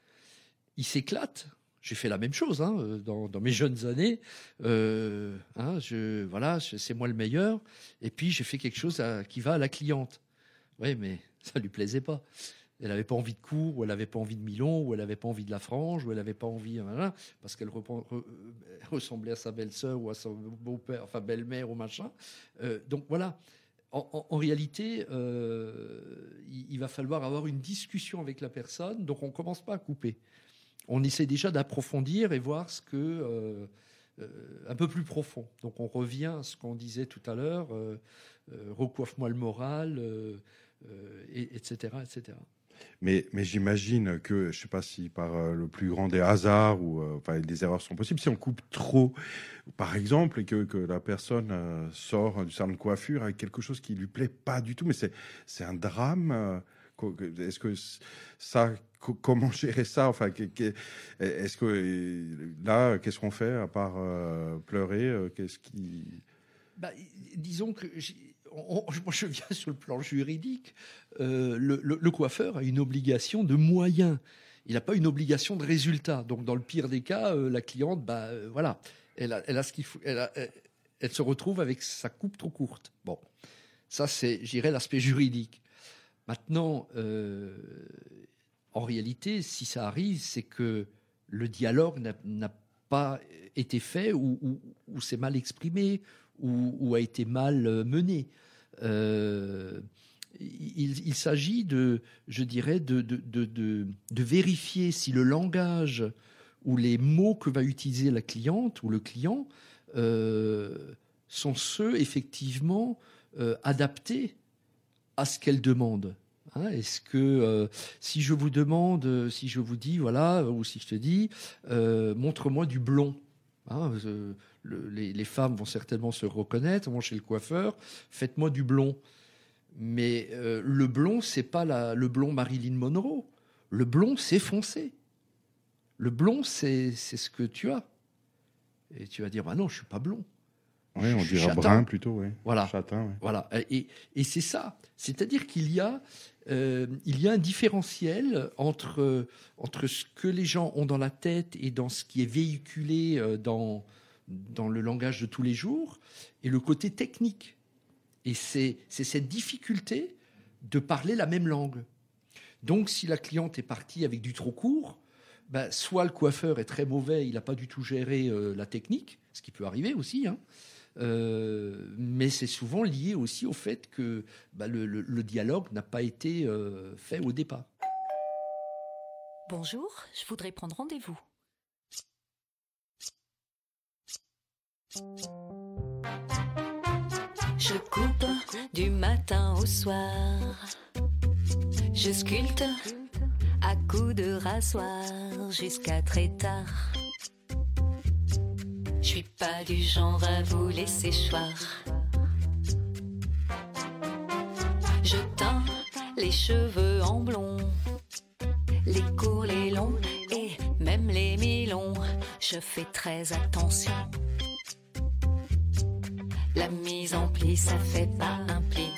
il s'éclate. J'ai fait la même chose hein, euh, dans, mes jeunes années. Euh, hein, je, voilà, c'est moi le meilleur. Et puis j'ai fait quelque chose qui va à la cliente. Oui, mais [laughs] ça lui plaisait pas. Elle n'avait pas envie de cours, ou elle n'avait pas envie de Milon, ou elle n'avait pas envie de la frange, ou elle n'avait pas envie, parce qu'elle euh, ressemblait à sa belle-sœur ou à son beau-père, enfin belle-mère ou machin. Euh, donc voilà. En, réalité, euh, il, va falloir avoir une discussion avec la personne. Donc on commence pas à couper. On essaie déjà d'approfondir et voir ce que un peu plus profond. Donc on revient à ce qu'on disait tout à l'heure. recoiffe-moi le moral, et, etc., etc. Mais, mais j'imagine que, je sais pas si par euh, le plus grand des hasards ou euh, enfin, des erreurs sont possibles, si on coupe trop, par exemple, et que, que la personne euh, sort du salon de coiffure avec quelque chose qui lui plaît pas du tout, mais c'est un drame. Est-ce que ça, co- comment gérer ça? Enfin, est-ce que là, qu'est-ce qu'on fait à part pleurer Qu'est-ce qui? Bah, disons que on- je viens sur le plan juridique. Euh, le, coiffeur a une obligation de moyens. Il n'a pas une obligation de résultat. Donc dans le pire des cas, euh, la cliente, bah voilà, elle elle se retrouve avec sa coupe trop courte. Bon, ça c'est, j'irais l'aspect juridique. Maintenant, euh, en réalité, si ça arrive, c'est que le dialogue n'a- pas été fait ou, ou- ou c'est mal exprimé ou, ou a été mal euh, mené. Euh, il, s'agit de, je dirais, de, vérifier si le langage ou les mots que va utiliser la cliente ou le client euh, sont ceux effectivement euh, adaptés à ce qu'elle demande. Hein, Est-ce que euh, si je vous demande, euh, si je vous dis, voilà, ou si je te dis, euh, montre-moi du blond. Hein, euh, le- les, femmes vont certainement se reconnaître, vont chez le coiffeur, faites-moi du blond. Mais euh, le blond, c'est pas le blond Marilyn Monroe. Le blond, c'est foncé. Le blond, c'est c'est ce que tu as. Et tu vas dire, bah non, je suis pas blond. Ouais, on dirait châtain. brun plutôt, ouais. Voilà. Châtain, ouais. Voilà. Et, et c'est ça. C'est-à-dire qu'il y a, euh, il y a un différentiel entre, entre ce que les gens ont dans la tête et dans ce qui est véhiculé euh, dans, dans le langage de tous les jours et le côté technique. Et c'est c'est cette difficulté de parler la même langue. Donc, si la cliente est partie avec du trop court, ben, soit le coiffeur est très mauvais, il n'a pas du tout géré euh, la technique, ce qui peut arriver aussi, hein. Euh, mais c'est souvent lié aussi au fait que bah, le, dialogue n'a pas été euh, fait au départ. Bonjour, je voudrais prendre rendez-vous. Je coupe du matin au soir. Je sculpte à coups de rasoir jusqu'à très tard. Je suis pas du genre à vous laisser choir. Je teins les cheveux en blond, les courts, les longs et même les mi-longs. Je fais très attention. La mise en pli, ça fait pas un pli.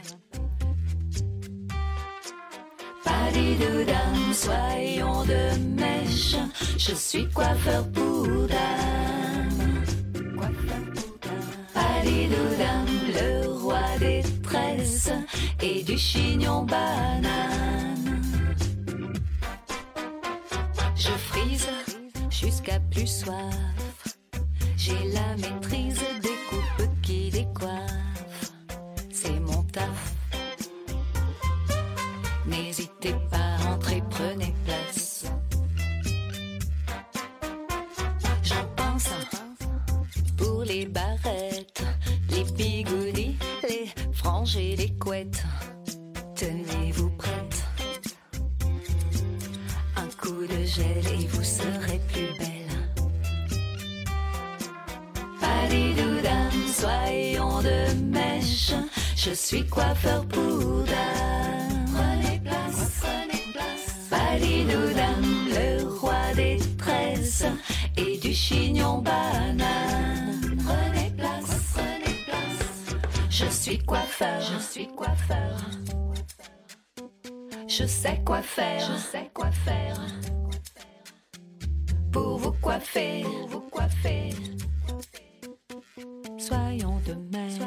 Padidoudam, soyons de mèche. Je suis coiffeur pour dame. Le roi des tresses et du chignon banane. Je frise jusqu'à plus soif. J'ai la maîtrise des Je sais quoi faire, je sais quoi faire. Pour vous coiffer, vous coiffer. Soyons de mèche.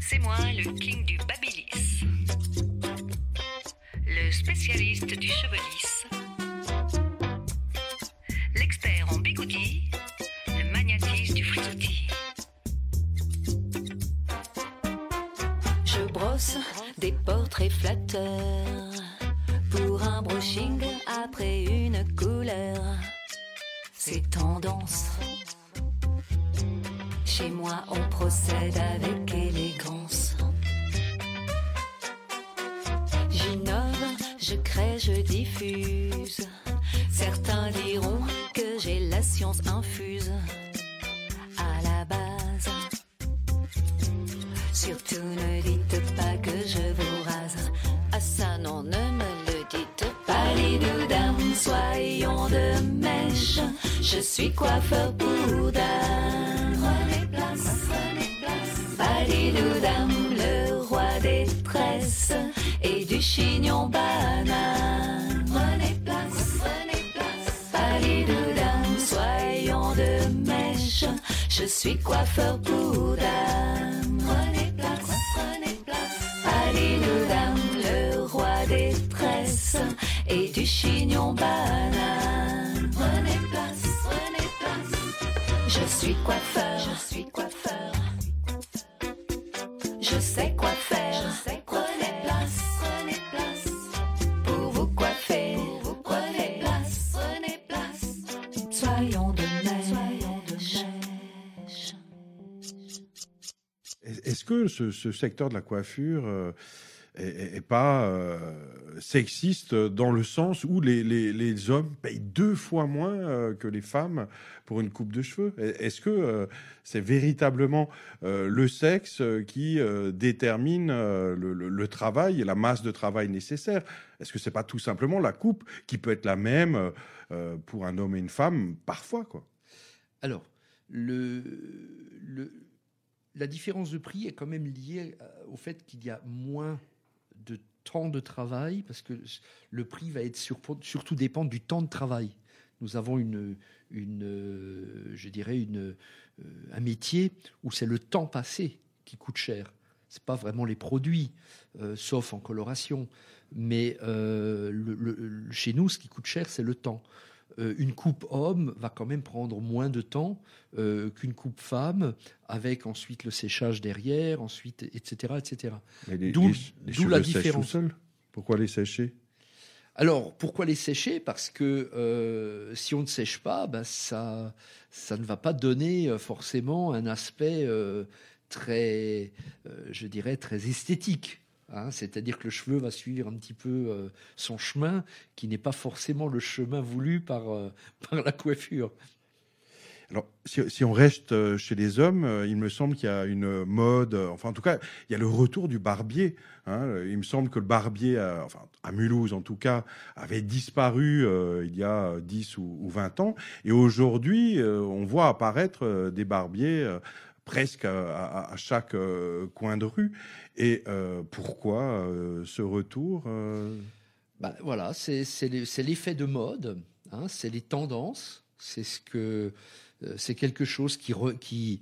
C'est moi le king du babilis. Le spécialiste du cheveu pour un brushing après une couleur. C'est tendance. Chez moi, on procède avec élégance. J'innove, je crée, je diffuse. Certains diront que j'ai la science infuse à la base. Surtout ne dites pas que je vous soyons de mèche. Je suis coiffeur dame. Prenez place, prenez place. Palidoudam, le roi des tresses et du chignon banane. Prenez place, prenez place. Palidoudam, soyons de mèche. Je suis coiffeur dame. Prenez place, prenez place. Palidoudam, le roi des tresses et du chignon banane. Prenez place, prenez place. Je suis coiffeur, je suis coiffeur. Je sais quoi faire, je sais quoi prenez place, prenez place. Pour vous coiffer, pour vous prenez place, prenez place. Soyons de mèche, soyons de mèche. Est-ce que ce, ce secteur de la coiffure euh, est pas euh, sexiste dans le sens où les, hommes payent deux fois moins euh, que les femmes pour une coupe de cheveux. Est- Est-ce que euh, c'est véritablement le sexe qui détermine le, travail et la masse de travail nécessaire? Est-ce que c'est pas tout simplement la coupe qui peut être la même pour un homme et une femme parfois Alors, la différence de prix est quand même liée au fait qu'il y a moins de temps de travail, parce que le prix va être sur- surtout dépendre du temps de travail. Nous avons une, euh, je dirais, euh, un métier où c'est le temps passé qui coûte cher. C'est pas vraiment les produits, euh, sauf en coloration. Mais chez nous, ce qui coûte cher, c'est le temps. Euh, une coupe homme va quand même prendre moins de temps euh, qu'une coupe femme, avec ensuite le séchage derrière, ensuite, etc., etc. Les, D'où les- les d'où la différence. Pourquoi les sécher? Alors, pourquoi les sécher? Parce que euh, si on ne sèche pas, ben, ça, ça ne va pas donner forcément un aspect euh, très, je dirais, très esthétique. Hein. C'est-à-dire que le cheveu va suivre un petit peu euh, son chemin, qui n'est pas forcément le chemin voulu par, euh, [laughs] par la coiffure. Alors, si, on reste euh, chez les hommes, il me semble qu'il y a une mode, enfin en tout cas, il y a le retour du barbier. hein. Il me semble que le barbier, enfin à Mulhouse en tout cas, avait disparu il y a euh, 10 ou, ou 20 ans. Et aujourd'hui, on voit apparaître des barbiers presque à, chaque euh, coin de rue. Et euh, pourquoi euh, ce retour Bah, voilà, c'est l'effet de mode, hein, c'est les tendances, c'est ce que quelque chose qui, qui,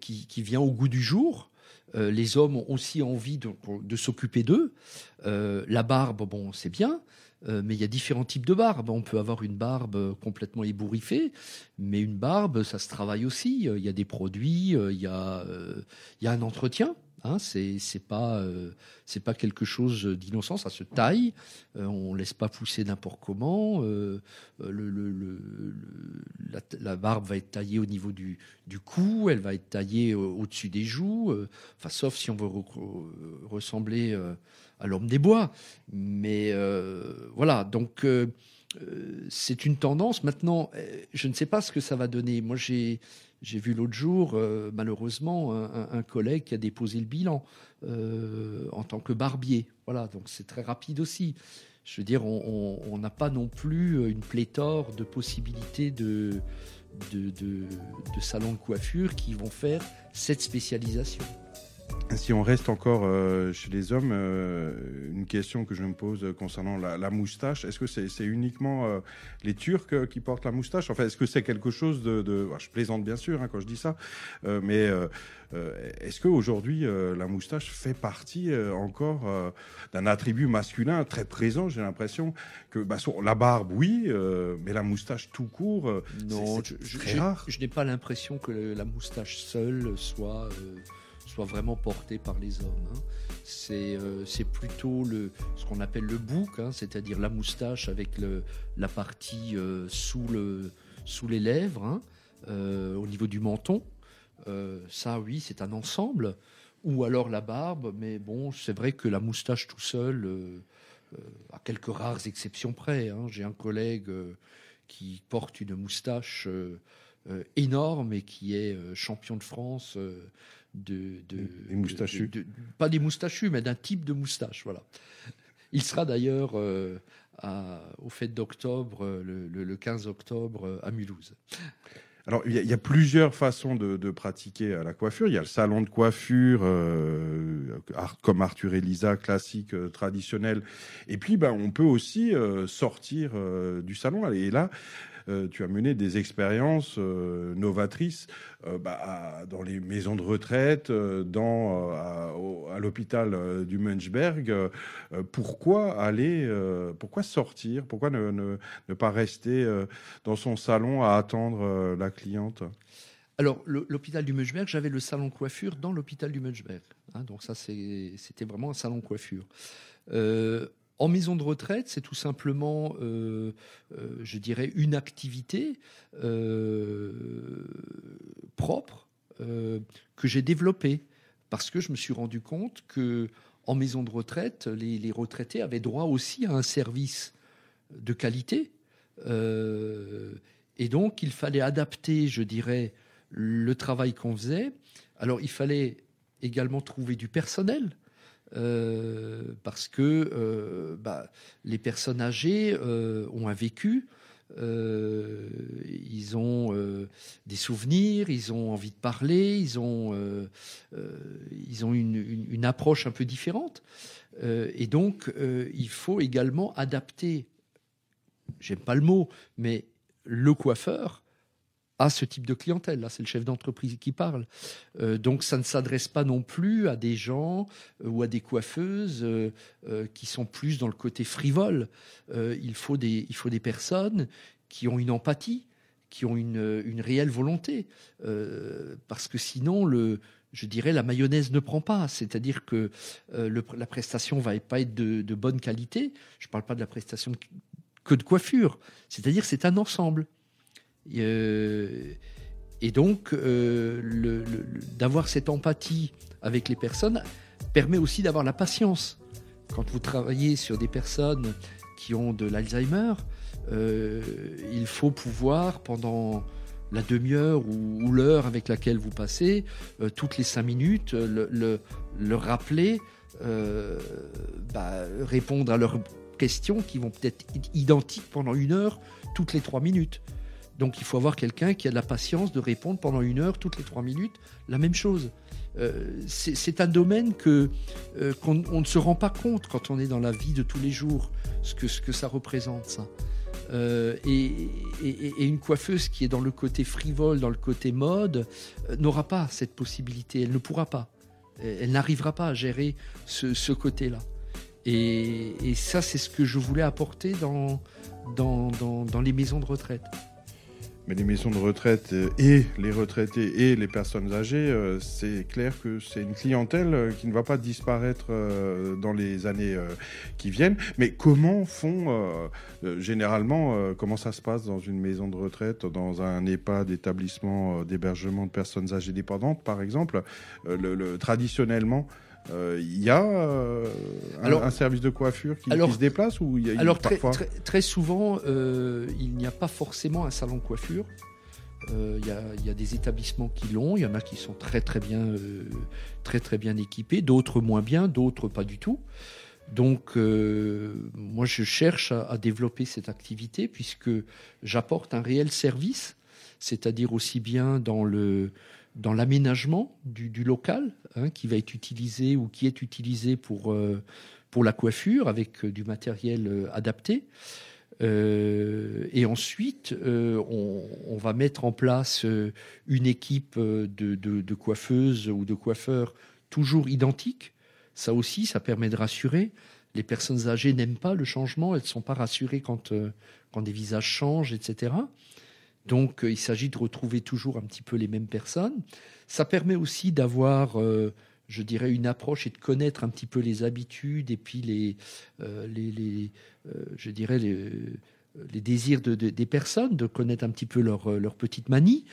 qui vient au goût du jour. Les hommes ont aussi envie de, de s'occuper d'eux. La barbe, bon, c'est bien, euh, mais il y a différents types de barbe. On peut avoir une barbe complètement ébouriffée, mais une barbe, ça se travaille aussi. Euh, Il y a des produits, euh, il y a, un entretien. Hein, c'est pas quelque chose d'innocent, ça se taille. Euh, on laisse pas pousser n'importe comment. la, barbe va être taillée au niveau du, cou, elle va être taillée au-dessus des joues. Enfin, sauf si on veut re- re- ressembler à l'homme des bois. Mais euh, voilà, donc euh, euh, c'est une tendance. Maintenant, je ne sais pas ce que ça va donner. Moi, j'ai j'ai vu l'autre jour, malheureusement, un, collègue qui a déposé le bilan en tant que barbier. Voilà, donc c'est très rapide aussi. Je veux dire, on- n'a pas non plus une pléthore de possibilités de, de, de salons de coiffure qui vont faire cette spécialisation. Si on reste encore euh, chez les hommes, euh, une question que je me pose concernant la, la moustache, est-ce que c'est uniquement euh, les Turcs qui portent la moustache? Enfin, est-ce que c'est quelque chose de... de- ah, je plaisante bien sûr hein, quand je dis ça, mais est-ce qu'aujourd'hui, la moustache fait partie encore d'un attribut masculin très présent? J'ai l'impression que bah, la barbe, oui, mais la moustache tout court, Non, je- très rare. je n'ai pas l'impression que la moustache seule soit, soit vraiment portée par les hommes. hein. C'est euh, c'est plutôt le, ce qu'on appelle le bouc, hein, c'est-à-dire la moustache avec la partie euh, sous, le, sous les lèvres, hein, euh, au niveau du menton. Ça, oui, c'est un ensemble. Ou alors la barbe, mais bon, c'est vrai que la moustache tout seul, à quelques rares exceptions près. J'ai un collègue qui porte une moustache énorme et qui est champion de France de, de, Des moustachus. de- de- pas des moustachus, mais d'un type de moustache. Voilà. Il sera d'ailleurs euh, aux fêtes d'octobre, euh, le, le- le 15 octobre, euh, à Mulhouse. Alors, il y, a- il y a plusieurs façons de, de pratiquer euh, la coiffure. Il y a le salon de coiffure, euh, comme Arthur et Lisa, classique, euh, traditionnel. Et puis, ben, on peut aussi sortir du salon. Et là, tu as mené des expériences euh, novatrices euh, bah, dans les maisons de retraite, euh, dans, euh, à, l'hôpital euh, du Munchberg. Euh, euh, pourquoi aller, euh, pourquoi sortir? Pourquoi ne, pas rester euh, dans son salon à attendre euh, la cliente? Alors, l'hôpital du Munchberg, j'avais le salon coiffure dans l'hôpital du Munchberg. hein, donc ça, c'était vraiment un salon coiffure. Euh, en maison de retraite, c'est tout simplement, euh, euh, je dirais, une activité euh, propre que j'ai développée parce que je me suis rendu compte que en maison de retraite, les, retraités avaient droit aussi à un service de qualité. Et donc, il fallait adapter, je dirais, le travail qu'on faisait. Alors, il fallait également trouver du personnel. Euh, parce que euh, bah, les personnes âgées euh, ont un vécu, ils ont des souvenirs, ils ont envie de parler, ils ont, ils ont une, une- approche un peu différente. Et donc, il faut également adapter, j'aime pas le mot, mais le coiffeur à ce type de clientèle. Là, c'est le chef d'entreprise qui parle. Euh, donc, ça ne s'adresse pas non plus à des gens euh, ou à des coiffeuses euh, qui sont plus dans le côté frivole. Il, faut des, il faut des personnes qui ont une empathie, qui ont une, une réelle volonté. Parce que sinon, le, je dirais, la mayonnaise ne prend pas. C'est-à-dire que le- la prestation va pas être de, bonne qualité. Je ne parle pas de la prestation que de coiffure. C'est-à-dire c'est un ensemble. Euh, et donc, euh, d'avoir cette empathie avec les personnes permet aussi d'avoir la patience. Quand vous travaillez sur des personnes qui ont de l'Alzheimer, euh, il faut pouvoir, pendant la demi-heure ou, l'heure avec laquelle vous passez, toutes les cinq minutes, le, le- le rappeler, bah, répondre à leurs questions qui vont peut-être être identiques pendant une heure, toutes les trois minutes. Donc il faut avoir quelqu'un qui a de la patience de répondre pendant une heure, toutes les trois minutes, la même chose. Euh, c'est un domaine euh, qu'on on ne se rend pas compte quand on est dans la vie de tous les jours, ce que, ce que ça représente. Euh, et, une coiffeuse qui est dans le côté frivole, dans le côté mode, n'aura pas cette possibilité, elle ne pourra pas. Elle, n'arrivera pas à gérer ce, côté-là. Et, ça, c'est ce que je voulais apporter dans, dans, dans les maisons de retraite. Mais les maisons de retraite euh, et les retraités et les personnes âgées, euh, c'est clair que c'est une clientèle euh, qui ne va pas disparaître dans les années qui viennent. Mais comment font généralement, comment ça se passe dans une maison de retraite, dans un EHPAD, établissement d'hébergement de personnes âgées dépendantes, par exemple le, le- Traditionnellement, euh, il y a euh, un, Alors- un service de coiffure qui, Alors- qui se déplace ou il y a Alors très, parfois très, très souvent, euh, il n'y a pas forcément un salon de coiffure. Euh, Il y, a, il y a des établissements qui l'ont, il y en a qui sont très très bien, euh, très très bien équipés, d'autres moins bien, d'autres pas du tout. Donc, euh, moi, je cherche à, à développer cette activité puisque j'apporte un réel service, c'est-à-dire aussi bien dans le dans l'aménagement du, du local hein, qui va être utilisé ou qui est utilisé pour euh, pour la coiffure avec euh, du matériel euh, adapté. Et ensuite, on, va mettre en place une équipe de, de- coiffeuses ou de coiffeurs toujours identiques. Ça aussi, ça permet de rassurer. Les personnes âgées n'aiment pas le changement, elles ne sont pas rassurées quand, quand des visages changent, etc. Donc, euh, il s'agit de retrouver toujours un petit peu les mêmes personnes. Ça permet aussi d'avoir, euh, je dirais, une approche et de connaître un petit peu les habitudes et puis les, euh, je dirais, les, désirs de- de- des personnes, de connaître un petit peu leur, leur petite manie.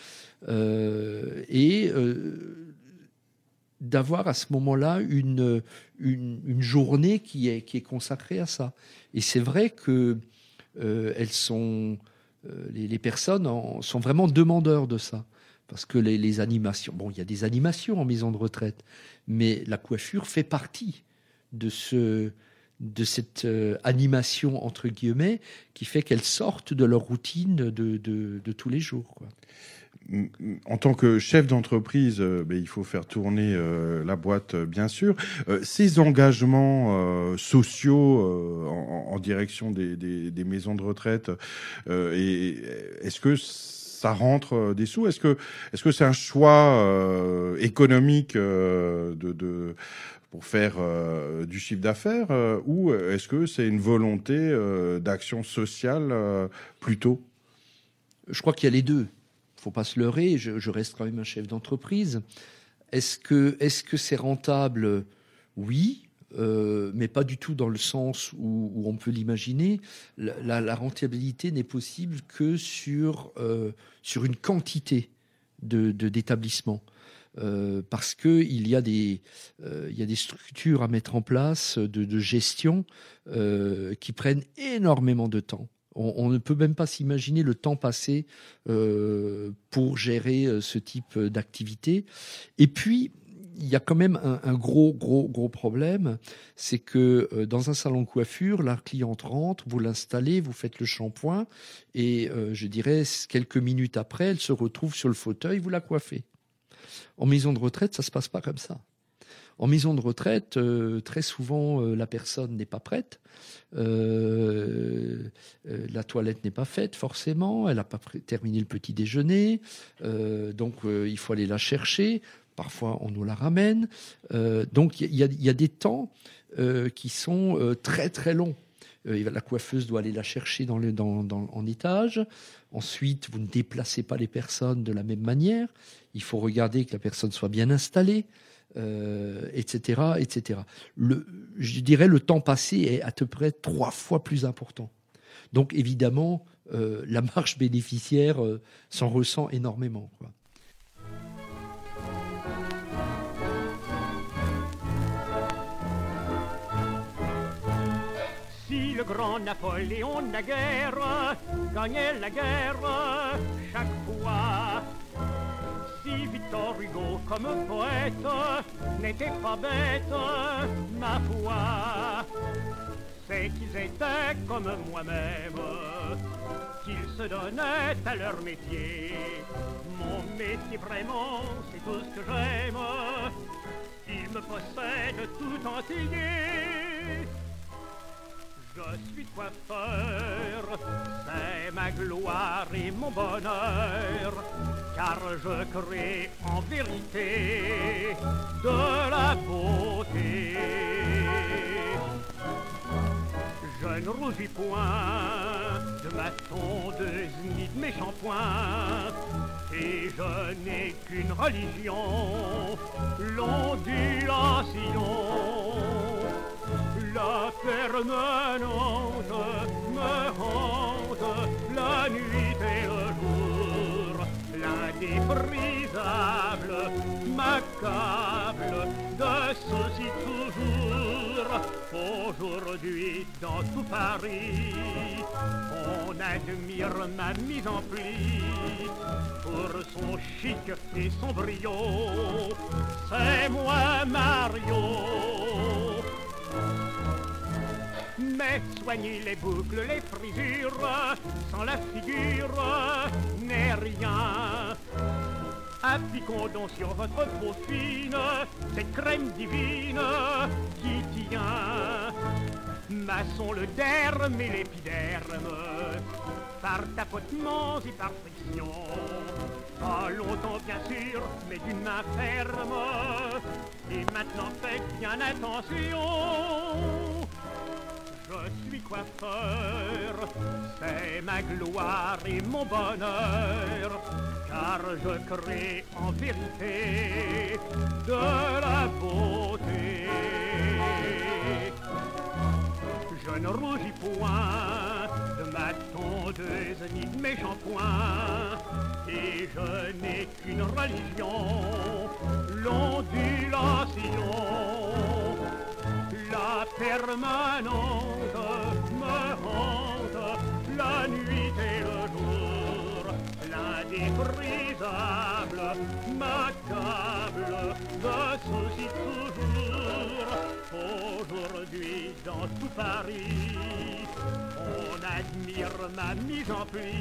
Euh, et d'avoir à ce moment-là une, journée qui est, consacrée à ça. Et c'est vrai que elles sont, les, les personnes en- sont vraiment demandeurs de ça. Parce que les, animations, bon, il y a des animations en maison de retraite, mais la coiffure fait partie de ce, cette euh, animation entre guillemets qui fait qu'elles sortent de leur routine de, tous les jours. En tant que chef d'entreprise, euh, ben, il faut faire tourner euh, la boîte, euh, bien sûr. Ces engagements sociaux en, direction des, maisons de retraite, et est-ce que ça rentre des sous? Est-ce que c'est un choix économique pour faire du chiffre d'affaires ou est-ce que c'est une volonté d'action sociale plutôt? Je crois qu'il y a les deux. Faut pas se leurrer. Je, reste quand même un chef d'entreprise. Est-ce que est-ce c'est rentable? Oui, euh, mais pas du tout dans le sens où, on peut l'imaginer. La, rentabilité n'est possible que sur euh, sur une quantité de d'établissements. euh, parce que il y a des y a des structures à mettre en place de, de gestion qui prennent énormément de temps. On, ne peut même pas s'imaginer le temps passé euh, pour gérer euh, ce type d'activité. Et puis il y a quand même un, gros, gros, gros problème, c'est que euh, dans un salon de coiffure, la cliente rentre, vous l'installez, vous faites le shampoing, et euh, je dirais quelques minutes après, elle se retrouve sur le fauteuil, vous la coiffez. En maison de retraite, ça se passe pas comme ça. En maison de retraite, euh, très souvent, euh, la personne n'est pas prête. Euh, la toilette n'est pas faite, forcément. Elle n'a pas terminé le petit déjeuner. Donc, il faut aller la chercher. Parfois, on nous la ramène. Donc, il y, a- des temps qui sont très, très longs. La coiffeuse doit aller la chercher en étage. Ensuite, vous ne déplacez pas les personnes de la même manière. Il faut regarder que la personne soit bien installée, euh, etc., etc. Le, je dirais le temps passé est à peu près trois fois plus important. Donc, évidemment, euh, la marge bénéficiaire euh, s'en ressent énormément. Si le grand Napoléon guerre gagnait la guerre chaque fois, Victor Hugo comme poète n'était pas bête, ma foi, c'est qu'ils étaient comme moi-même, qu'ils se donnaient à leur métier. Mon métier vraiment, c'est tout ce que j'aime, il me possède tout entier. Je suis coiffeur, c'est ma gloire et mon bonheur, car je crée en vérité de la beauté. Je ne rougis point de ma tondeuse ni de mes shampoings, et je n'ai qu'une religion, l'ondulation. La permanente l'indéprisable m'accable de ceci toujours. Aujourd'hui, dans tout Paris, on admire ma mise en pli pour son chic et son brio. C'est moi Mario. Mais soigner les boucles, les frisures, sans la figure, n'est rien. Appliquons donc sur votre peau fine cette crème divine qui tient. Maçon le derme et l'épiderme, par tapotements et par friction. Pas longtemps bien sûr, mais d'une main ferme. Et maintenant faites bien attention. Je suis coiffeur, c'est ma gloire et mon bonheur, car je crée en vérité de la beauté. Je ne rougis point de ma tondeuse ni de mes shampoings, et je n'ai qu'une religion, l'ondulation. La permanente me hante la nuit et le jour. L'indéprisable m'accable de soucis toujours. Aujourd'hui, dans tout Paris, on admire ma mise en pli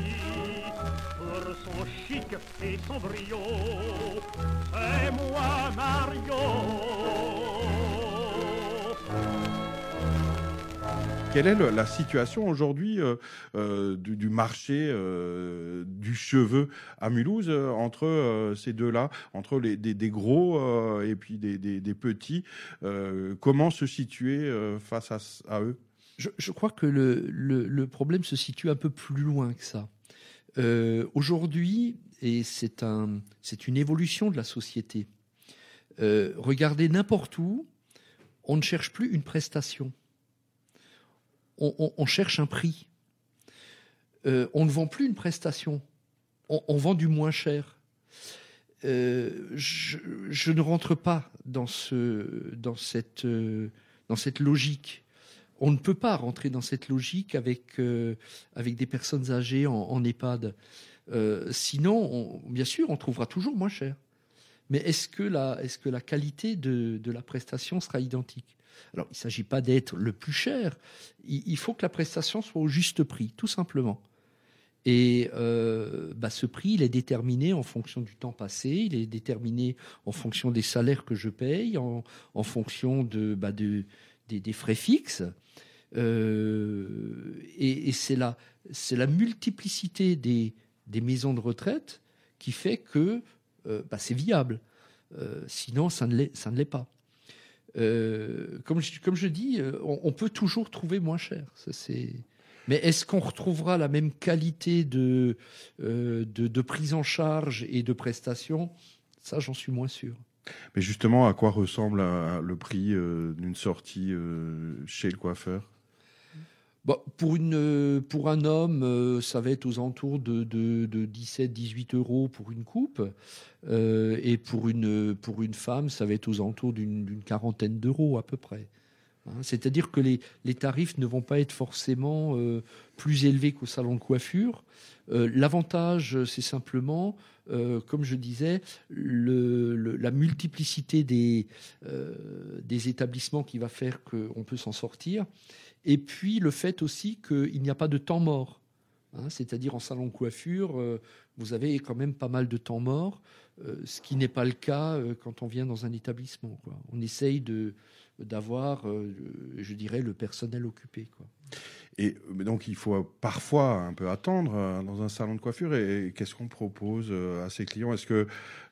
pour son chic et son brio. C'est moi, Mario. Quelle est la situation aujourd'hui euh, euh, du, marché euh, du cheveu à Mulhouse entre ces deux-là, entre les, des, gros et puis des, petits Comment se situer face à, eux? Je, crois que le, problème se situe un peu plus loin que ça. Aujourd'hui, et c'est un, c'est une évolution de la société, regardez n'importe où, on ne cherche plus une prestation. On, cherche un prix. Euh, on ne vend plus une prestation. On, vend du moins cher. euh, je, ne rentre pas dans, ce, dans, cette, euh, dans cette logique. On ne peut pas rentrer dans cette logique avec, des personnes âgées en, EHPAD. Sinon, on- bien sûr, on trouvera toujours moins cher. Mais est-ce que la, est-ce que la qualité de la prestation sera identique? Alors, il ne s'agit pas d'être le plus cher. Il, faut que la prestation soit au juste prix, tout simplement. Et euh, bah, ce prix, il est déterminé en fonction du temps passé, il est déterminé en fonction des salaires que je paye, en, fonction de, bah, de- des, frais fixes. Euh, et c'est la, multiplicité des, maisons de retraite qui fait que euh, bah, c'est viable. Sinon, ça ne l'est pas. Euh, comme, je, dis, euh, on, peut toujours trouver moins cher. Ça, c'est... Mais est-ce qu'on retrouvera la même qualité de, euh, de, prise en charge et de prestation Ça, j'en suis moins sûr. Mais justement, à quoi ressemble le prix d'une sortie chez le coiffeur? Une, euh, pour un homme, euh, ça va être aux alentours de, de, de 17-18 euros pour une coupe. Euh, et pour une, femme, ça va être aux alentours d'une quarantaine d'euros à peu près. Hein, C'est-à-dire que les, tarifs ne vont pas être forcément plus élevés qu'au salon de coiffure. L'avantage, c'est simplement, comme je disais, la multiplicité des établissements qui va faire qu'on peut s'en sortir. Et puis le fait aussi qu'il n'y a pas de temps mort. Hein, C'est-à-dire en salon de coiffure, euh, vous avez quand même pas mal de temps mort, euh, ce qui n'est pas le cas euh, quand on vient dans un établissement. On essaye d'avoir, je dirais, le personnel occupé. Et mais donc, il faut parfois un peu attendre euh, dans un salon de coiffure. Et, qu'est-ce qu'on propose euh, à ses clients? Est-ce que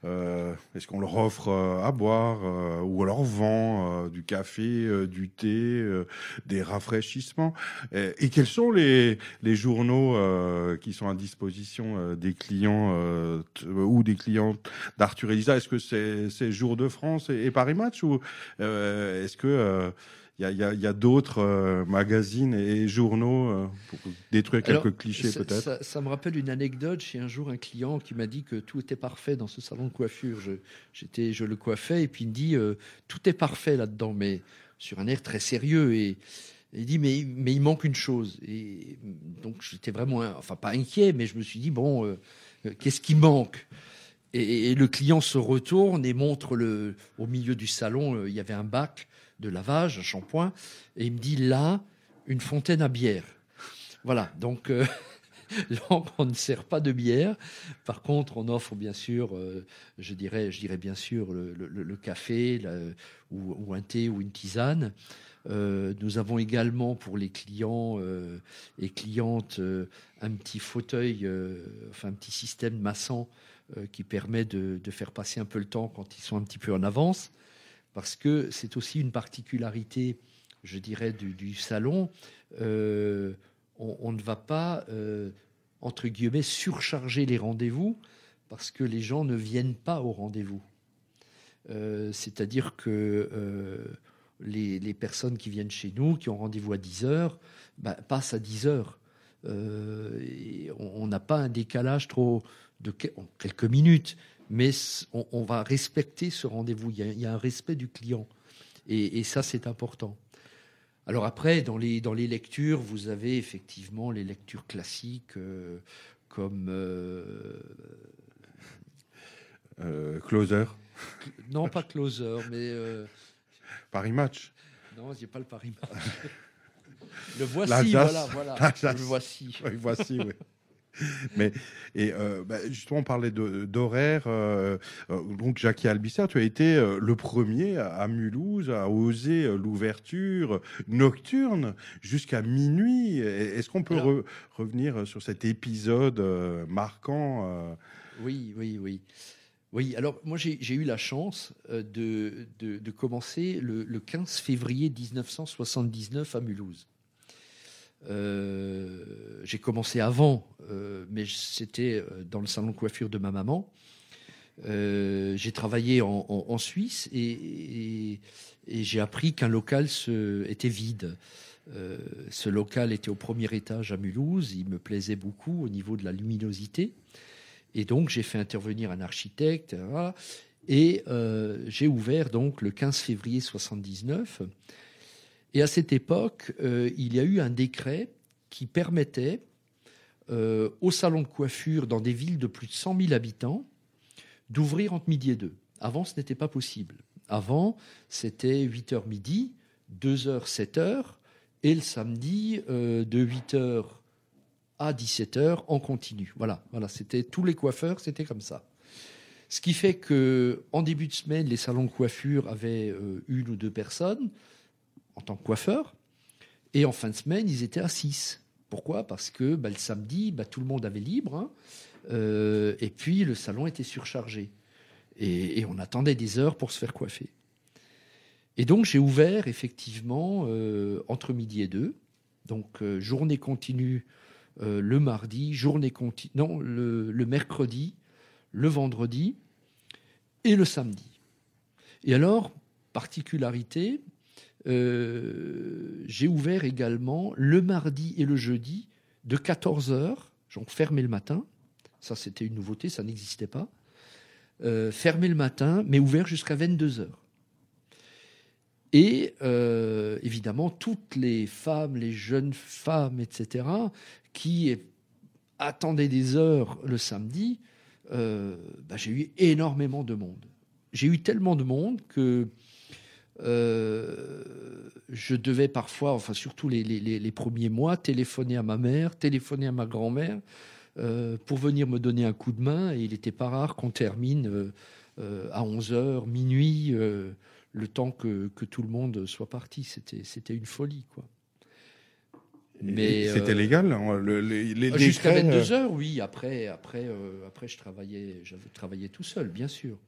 euh, est-ce qu'on leur offre euh, à boire euh, ou leur vend euh, du café, euh, du thé, euh, des rafraîchissements? Et, quels sont les les journaux euh, qui sont à disposition euh, des clients euh, ou des clients d'Arthur Elisa? Est-ce que c'est c'est Jour de France et, et Paris Match? Ou euh, est-ce que euh, il y a, d'autres euh, magazines et journaux euh, pour détruire quelques Alors, clichés peut-être. Ça, ça me rappelle une anecdote. J'ai un jour un client qui m'a dit que tout était parfait dans ce salon de coiffure. Je, j'étais, je le coiffais et puis il me dit euh, tout est parfait là-dedans, mais sur un air très sérieux. Et, et il dit mais, mais il manque une chose. Et donc j'étais vraiment, enfin pas inquiet, mais je me suis dit bon, qu'est-ce qui manque? Et, et le client se retourne et montre le, au milieu du salon, il y avait un bac de lavage, un shampoing, et il me dit là, une fontaine à bière. Voilà, donc euh, [laughs] là, on ne sert pas de bière. Par contre, on offre bien sûr, euh, je, dirais, je dirais bien sûr le, café ou, un thé ou une tisane. Euh, nous avons également pour les clients et clientes un petit fauteuil, enfin un petit système massant qui permet de, de faire passer un peu le temps quand ils sont un petit peu en avance, parce que c'est aussi une particularité, je dirais, du, salon. Euh, on, ne va pas, euh, entre guillemets, surcharger les rendez-vous, parce que les gens ne viennent pas au rendez-vous. Euh, C'est-à-dire que les, personnes qui viennent chez nous, qui ont rendez-vous à 10 heures, bah, passent à 10 heures. On n'a pas un décalage trop de que- quelques minutes, mais on, on va respecter ce rendez-vous. Il, y a- il y a un respect du client. Et, et ça, c'est important. Alors après, dans les, dans les lectures, vous avez effectivement les lectures classiques euh, comme... euh, Euh, closer. non, pas Closer, mais... Paris Match. non, a pas le Paris Match. [laughs] Le voici, voilà. Le voici. Oui, voici, oui. [laughs] Mais et euh, bah, justement, on parlait d'horaire. euh, euh, donc, Jackie Albissard, tu as été le premier à, à Mulhouse à oser l'ouverture nocturne jusqu'à minuit. Est-ce qu'on peut re- revenir sur cet épisode marquant Oui, oui, oui. Oui, alors moi j'ai eu la chance de, de, de commencer le, le 15 février 1979 à Mulhouse. Euh, j'ai commencé avant, euh, mais c'était euh, dans le salon de coiffure de ma maman. J'ai travaillé en, Suisse et, j'ai appris qu'un local était vide. Ce local était au premier étage à Mulhouse. Il me plaisait beaucoup au niveau de la luminosité. Et donc, j'ai fait intervenir un architecte, et j'ai ouvert donc le 15 février 79. Et à cette époque, euh, il y a eu un décret qui permettait euh, aux salons de coiffure dans des villes de plus de 100 000 habitants d'ouvrir entre midi et 2. Avant, ce n'était pas possible. Avant, c'était 8h midi, 2h, 7h, et le samedi, euh, de 8h à 17h en continu. Voilà, voilà c'était tous les coiffeurs, c'était comme ça. Ce qui fait que en début de semaine, les salons de coiffure avaient une ou deux personnes en tant que coiffeur, et en fin de semaine, ils étaient à 6. Pourquoi? Parce que bah, le samedi, bah, tout le monde avait libre, hein, euh, et puis le salon était surchargé. Et, on attendait des heures pour se faire coiffer. Et donc j'ai ouvert effectivement euh, entre midi et deux, donc euh, journée continue le mardi, journée continue, non, le mercredi, le vendredi et le samedi. Et alors, particularité, euh, j'ai ouvert également le mardi et le jeudi de 14h, donc fermé le matin. Ça, c'était une nouveauté, ça n'existait pas. Euh, fermé le matin, mais ouvert jusqu'à 22h. Et euh, évidemment, toutes les femmes, les jeunes femmes, etc., qui attendaient des heures le samedi, bah, j'ai eu énormément de monde. J'ai eu tellement de monde que euh, je devais parfois, enfin surtout les, les- les- les premiers mois, téléphoner à ma mère, téléphoner à ma grand-mère euh, pour venir me donner un coup de main. Et il n'était pas rare qu'on termine euh, à 11h, minuit, le temps que, que tout le monde soit parti. C'était une folie, quoi. Et c'était légal hein, le- les, les Jusqu'à décrets, euh, 22 heures, oui. Après, après, après, je travaillais, j'avais travaillé tout seul, bien sûr.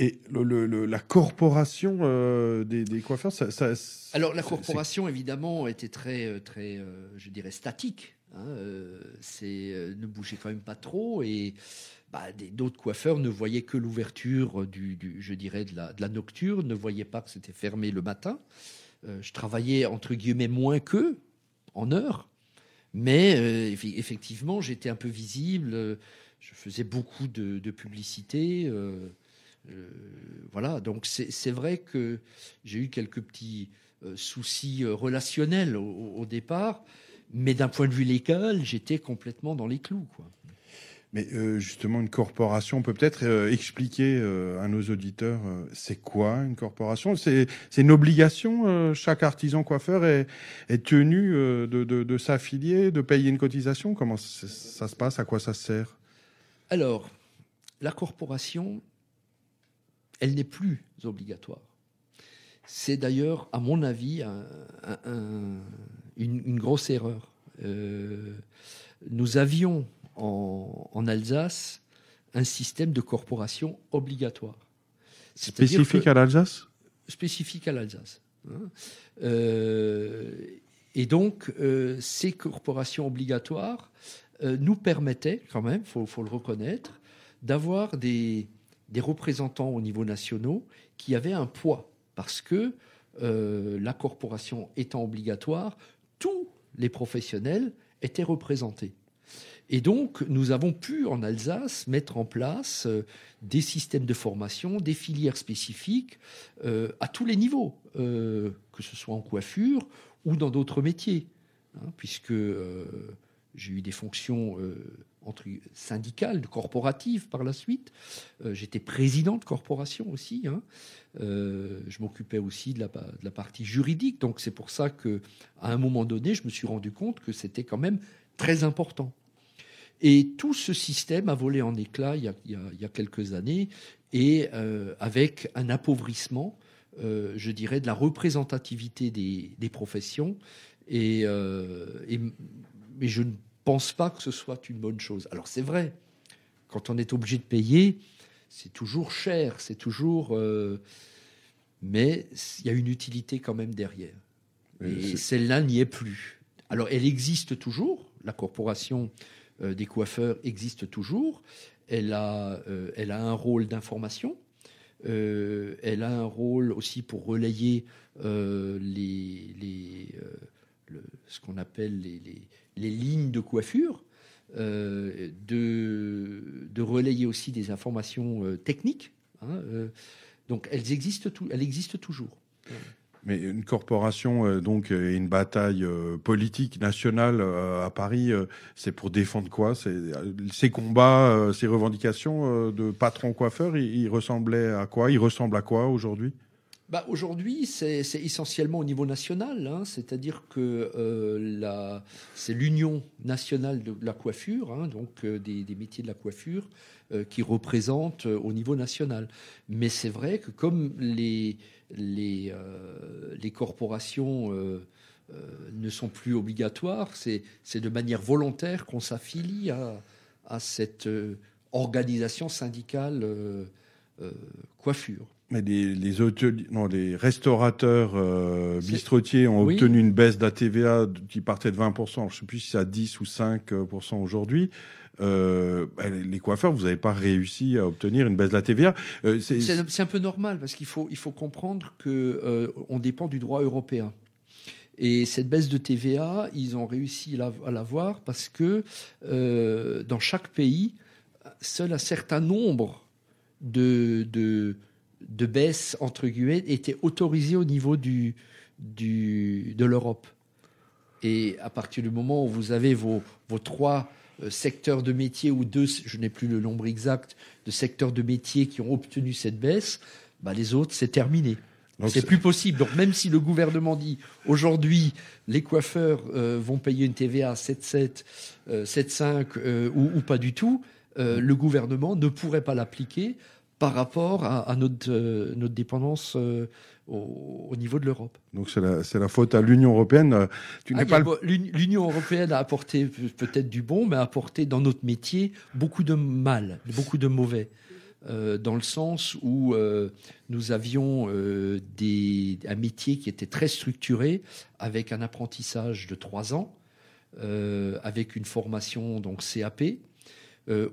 Et le- le- le- la corporation euh, des, des coiffeurs, ça, ça- Alors la corporation, évidemment, était très, euh, très, euh, je dirais, statique. hein, euh, c'est ne bougeait quand même pas trop et bah, d'autres coiffeurs ne voyaient que l'ouverture du, du- je dirais, de la, de la nocturne, ne voyaient pas que c'était fermé le matin. Je travaillais entre guillemets moins qu'eux en heures, mais effectivement, j'étais un peu visible. Je faisais beaucoup de, de publicité. Euh, voilà, donc c'est vrai que j'ai eu quelques petits euh, soucis euh, relationnels au, au départ, mais d'un point de vue légal, j'étais complètement dans les clous. Quoi. Mais euh, justement, une corporation, on peut peut-être expliquer à nos auditeurs, c'est quoi une corporation? C'est une obligation, chaque artisan coiffeur est, est tenu de, de, de s'affilier, de payer une cotisation? Comment ça se passe? À quoi ça sert? Alors, la corporation, elle n'est plus obligatoire. C'est d'ailleurs, à mon avis, un- un- un- une, une grosse erreur. Euh, nous avions en, en Alsace un système de corporation obligatoire. Spécifique que- à l'Alsace? Spécifique à l'Alsace. hein. Euh, et donc, euh, ces corporations obligatoires euh, nous permettaient, quand même, il faut, faut le reconnaître, d'avoir des, des représentants au niveau national qui avaient un poids. Parce que euh, la corporation étant obligatoire, tous les professionnels étaient représentés. Et donc, nous avons pu, en Alsace, mettre en place euh, des systèmes de formation, des filières spécifiques euh, à tous les niveaux, que ce soit en coiffure ou dans d'autres métiers, hein, puisque j'ai eu des fonctions entre syndicales, corporatives par la suite. Euh, J'étais président de corporation aussi. hein. Euh, je m'occupais aussi de la, partie juridique. Donc c'est pour ça que, à un moment donné, je me suis rendu compte que c'était quand même très important. Et tout ce système a volé en éclats il y a, quelques années, et euh, avec un appauvrissement, je dirais, de la représentativité des, professions. Et- mais je ne pense pas que ce soit une bonne chose. Alors c'est vrai, quand on est obligé de payer, c'est toujours cher, c'est toujours... euh, mais il y a une utilité quand même derrière. Et celle-là n'y est plus. Alors, elle existe toujours. La corporation euh, des coiffeurs existe toujours. Elle a, euh, elle a un rôle d'information. Euh, elle a un rôle aussi pour relayer les, les, ce qu'on appelle les, lignes de coiffure. euh, de, relayer aussi des informations euh, techniques. hein, euh, donc elles existent, elles existent toujours. Mais une corporation donc et une bataille politique nationale à Paris, c'est pour défendre quoi? Ces combats, ces revendications de patrons coiffeurs, ils, ils ressemblaient à quoi? Ils ressemblent à quoi aujourd'hui? Bah, Aujourd'hui, c'est essentiellement au niveau national, hein, c'est-à-dire que euh, c'est l'Union nationale de la coiffure, hein, donc euh, des, métiers de la coiffure, euh, qui représente au niveau national. Mais c'est vrai que comme les, corporations ne sont plus obligatoires, c'est de manière volontaire qu'on s'affilie à, cette organisation syndicale coiffure. Mais les, les, hôteliers- non, les restaurateurs euh, bistrotiers ont Oui. obtenu une baisse de la TVA qui partait de 20%. Je ne sais plus si c'est à 10 ou 5% aujourd'hui. Euh, bah, les- coiffeurs, vous n'avez pas réussi à obtenir une baisse de la TVA. Euh, c'est- un peu normal parce qu'il faut, il faut comprendre euh, on dépend du droit européen. Et cette baisse de TVA, ils ont réussi à l'avoir parce que euh, dans chaque pays, seul un certain nombre de, de, de baisses, entre guillemets, étaient autorisées au niveau du, du, de l'Europe. Et à partir du moment où vous avez vos, vos trois euh, secteurs de métier ou deux, je n'ai plus le nombre exact, de secteurs de métier qui ont obtenu cette baisse, bah les autres, c'est terminé. C'est plus possible. Donc même si le gouvernement dit aujourd'hui les coiffeurs euh, vont payer une TVA à 7,7, euh, 7,5 euh, ou, ou pas du tout, le gouvernement ne pourrait pas l'appliquer par rapport à, à notre, euh, notre dépendance euh, au, au niveau de l'Europe. Donc c'est la, faute à l'Union européenne. Euh, Tu Ah, pas le- L'Union européenne a apporté pe- peut-être du bon, mais a apporté dans notre métier beaucoup de mal, beaucoup de mauvais. Euh, dans le sens où euh, nous avions euh, des, un métier qui était très structuré, avec un apprentissage de trois ans, avec une formation donc CAP.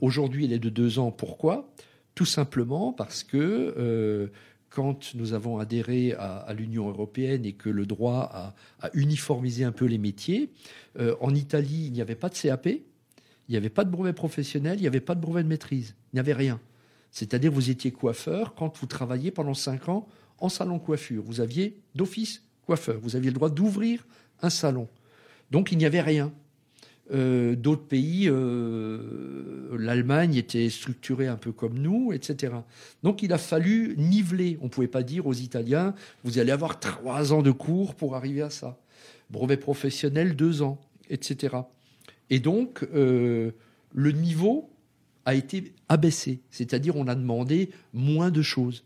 Aujourd'hui, elle est de deux ans. Pourquoi? Tout simplement parce que euh, quand nous avons adhéré à, l'Union européenne et que le droit a, uniformisé un peu les métiers, euh, en Italie, il n'y avait pas de CAP, il n'y avait pas de brevet professionnel, il n'y avait pas de brevet de maîtrise, il n'y avait rien. C'est-à-dire vous étiez coiffeur quand vous travailliez pendant cinq ans en salon coiffure. Vous aviez d'office coiffeur, vous aviez le droit d'ouvrir un salon. Donc il n'y avait rien. Euh, D'autres pays, euh, l'Allemagne était structurée un peu comme nous, etc. Donc il a fallu niveler. On ne pouvait pas dire aux Italiens, vous allez avoir trois ans de cours pour arriver à ça. Brevet professionnel, deux ans, etc. Et donc, euh, le niveau a été abaissé. C'est-à-dire, on a demandé moins de choses.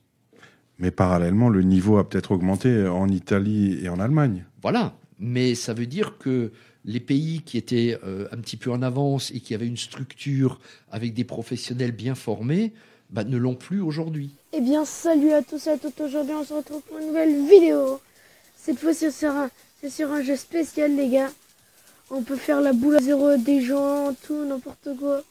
Mais parallèlement, le niveau a peut-être augmenté en Italie et en Allemagne. Voilà. Mais ça veut dire que les pays qui étaient euh, un petit peu en avance et qui avaient une structure avec des professionnels bien formés, bah, ne l'ont plus aujourd'hui. Eh bien, salut à tous et à toutes. Aujourd'hui, on se retrouve pour une nouvelle vidéo. Cette fois, c'est sur un, jeu spécial, les gars. On peut faire la boule à zéro des gens, tout, n'importe quoi.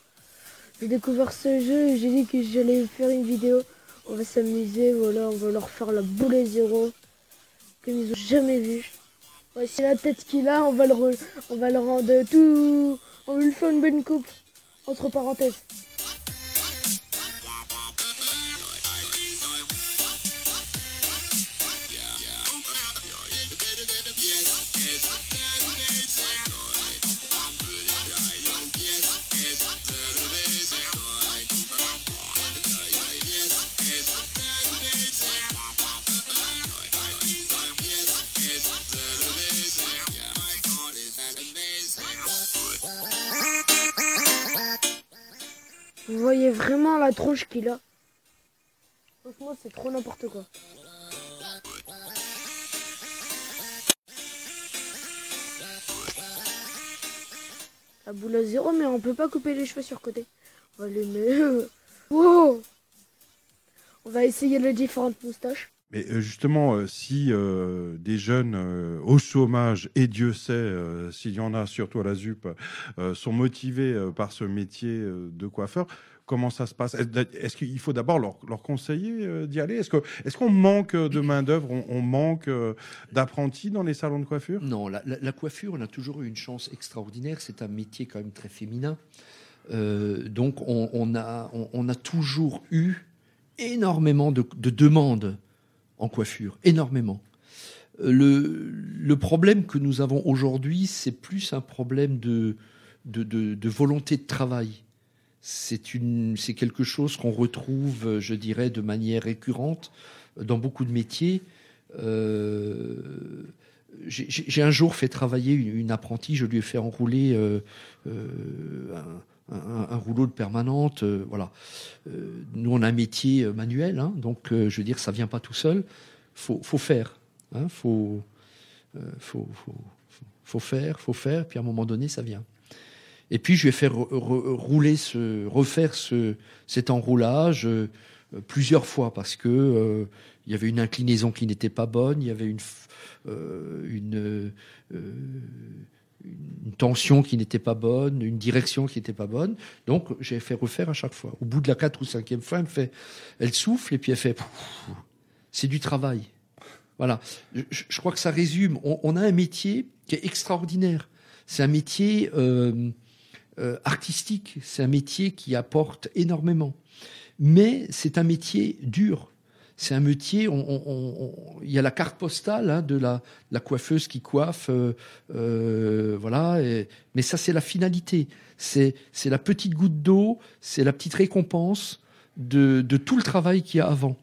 J'ai découvert ce jeu et j'ai dit que j'allais faire une vidéo. On va s'amuser, voilà, on va leur faire la boule à zéro. Comme ils ont jamais vu. Voici la tête qu'il a, on va le, on va rendre tout. On lui faire une bonne coupe. Entre parenthèses. Qu'il a. Franchement, c'est trop n'importe quoi. La boule à zéro, mais on peut pas couper les cheveux sur côté. On va les mettre. Wow On va essayer les différentes moustaches. Mais euh, justement, euh, si euh, des jeunes au chômage, et Dieu sait s'il y en a, surtout à la ZUP, sont motivés par ce métier de coiffeur, Comment ça se passe? Est- Est-ce qu'il faut d'abord leur, leur conseiller euh, d'y aller? Est-ce qu'on manque de main d'œuvre on, on manque euh, d'apprentis dans les salons de coiffure? Non, la, la- la coiffure, on a toujours eu une chance extraordinaire. C'est un métier quand même très féminin. Euh, donc, on, on a, on, on a toujours eu énormément de, de demandes en coiffure, énormément. Euh, Le, le problème que nous avons aujourd'hui, c'est plus un problème de, de, de- de volonté de travail. C'est quelque chose qu'on retrouve, euh, je dirais, de manière récurrente dans beaucoup de métiers. Euh, j'ai un jour fait travailler une, apprentie, je lui ai fait enrouler euh, un, rouleau de permanente. voilà. Nous, on a un métier manuel, hein, donc je veux dire, ça vient pas tout seul. Faut, faut faire. Hein, faut, faut, faut- faut faire, faut faire, puis à un moment donné, ça vient. Et puis, je faire re- re- rouler ce, refaire ce, cet enroulage euh, plusieurs fois parce que euh, il y avait une inclinaison qui n'était pas bonne, il y avait une, euh, une, euh, une tension qui n'était pas bonne, une direction qui n'était pas bonne. Donc, j'ai fait refaire à chaque fois. Au bout de la quatre ou cinquième fois, elle me fait, elle souffle et puis elle fait, c'est du travail. Voilà. Je, je crois que ça résume. On, on a un métier qui est extraordinaire. C'est un métier euh, euh, artistique. C'est un métier qui apporte énormément. Mais c'est un métier dur. C'est un métier. on- on- on- Il y a la carte postale hein, de la, la coiffeuse qui coiffe. euh, euh, voilà. mais ça, c'est la finalité. C'est c'est la petite goutte d'eau. C'est la petite récompense de, de tout le travail qu'il y a avant.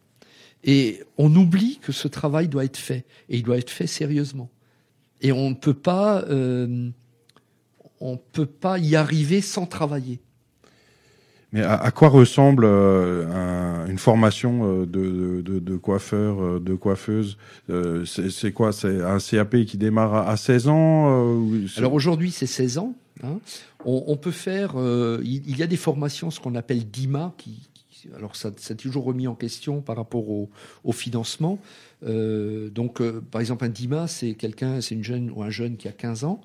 Et on oublie que ce travail doit être fait, et il doit être fait sérieusement. Et on ne peut pas, euh, on peut pas y arriver sans travailler. Mais à, à quoi ressemble euh, un- une formation euh, de, de, de coiffeur, euh, de coiffeuse Euh, C'est quoi? C'est un CAP qui démarre à, à 16 ans euh, Alors aujourd'hui, c'est 16 ans. hein. On, on peut faire, il, il y a des formations, ce qu'on appelle DIMA, qui, qui- alors ça, ça a toujours remis en question par rapport au, au financement. Donc, par exemple, un DIMA, c'est quelqu'un, c'est une jeune ou un jeune qui a 15 ans,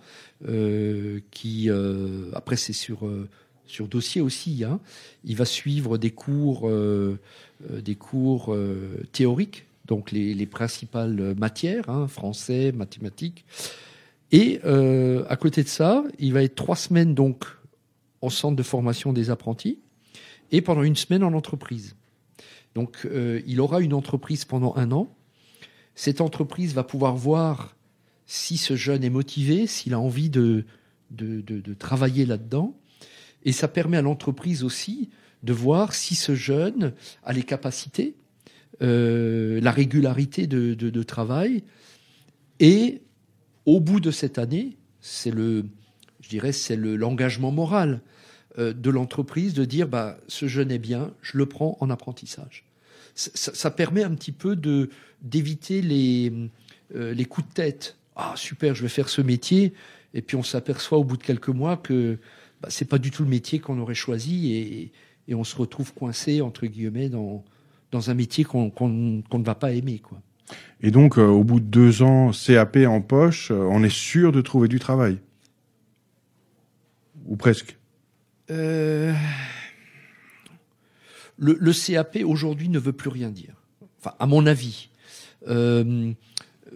qui, euh, après, c'est sur euh, sur dossier aussi. hein. Il va suivre des cours, euh, euh, des cours euh, théoriques, donc les, les principales matières, hein, français, mathématiques. Et euh, à côté de ça, il va être trois semaines donc au centre de formation des apprentis et pendant une semaine en entreprise. Donc euh, il aura une entreprise pendant un an. Cette entreprise va pouvoir voir si ce jeune est motivé, s'il a envie de, de, travailler là-dedans. Et ça permet à l'entreprise aussi de voir si ce jeune a les capacités, euh, la régularité de, de- travail. Et au bout de cette année, c'est le, je dirais, c'est le l'engagement moral euh, de l'entreprise de dire, bah, ce jeune est bien, je le prends en apprentissage. Ça permet un petit peu de d'éviter les euh, les coups de tête. Ah super, je vais faire ce métier, et puis on s'aperçoit au bout de quelques mois que bah, c'est pas du tout le métier qu'on aurait choisi, et, et on se retrouve coincé entre guillemets dans dans un métier qu'on qu'on qu'on ne va pas aimer quoi. Et donc, euh, au bout de deux ans, CAP en poche, euh, on est sûr de trouver du travail? Ou presque? Euh, le, le CAP aujourd'hui ne veut plus rien dire. Enfin, à mon avis.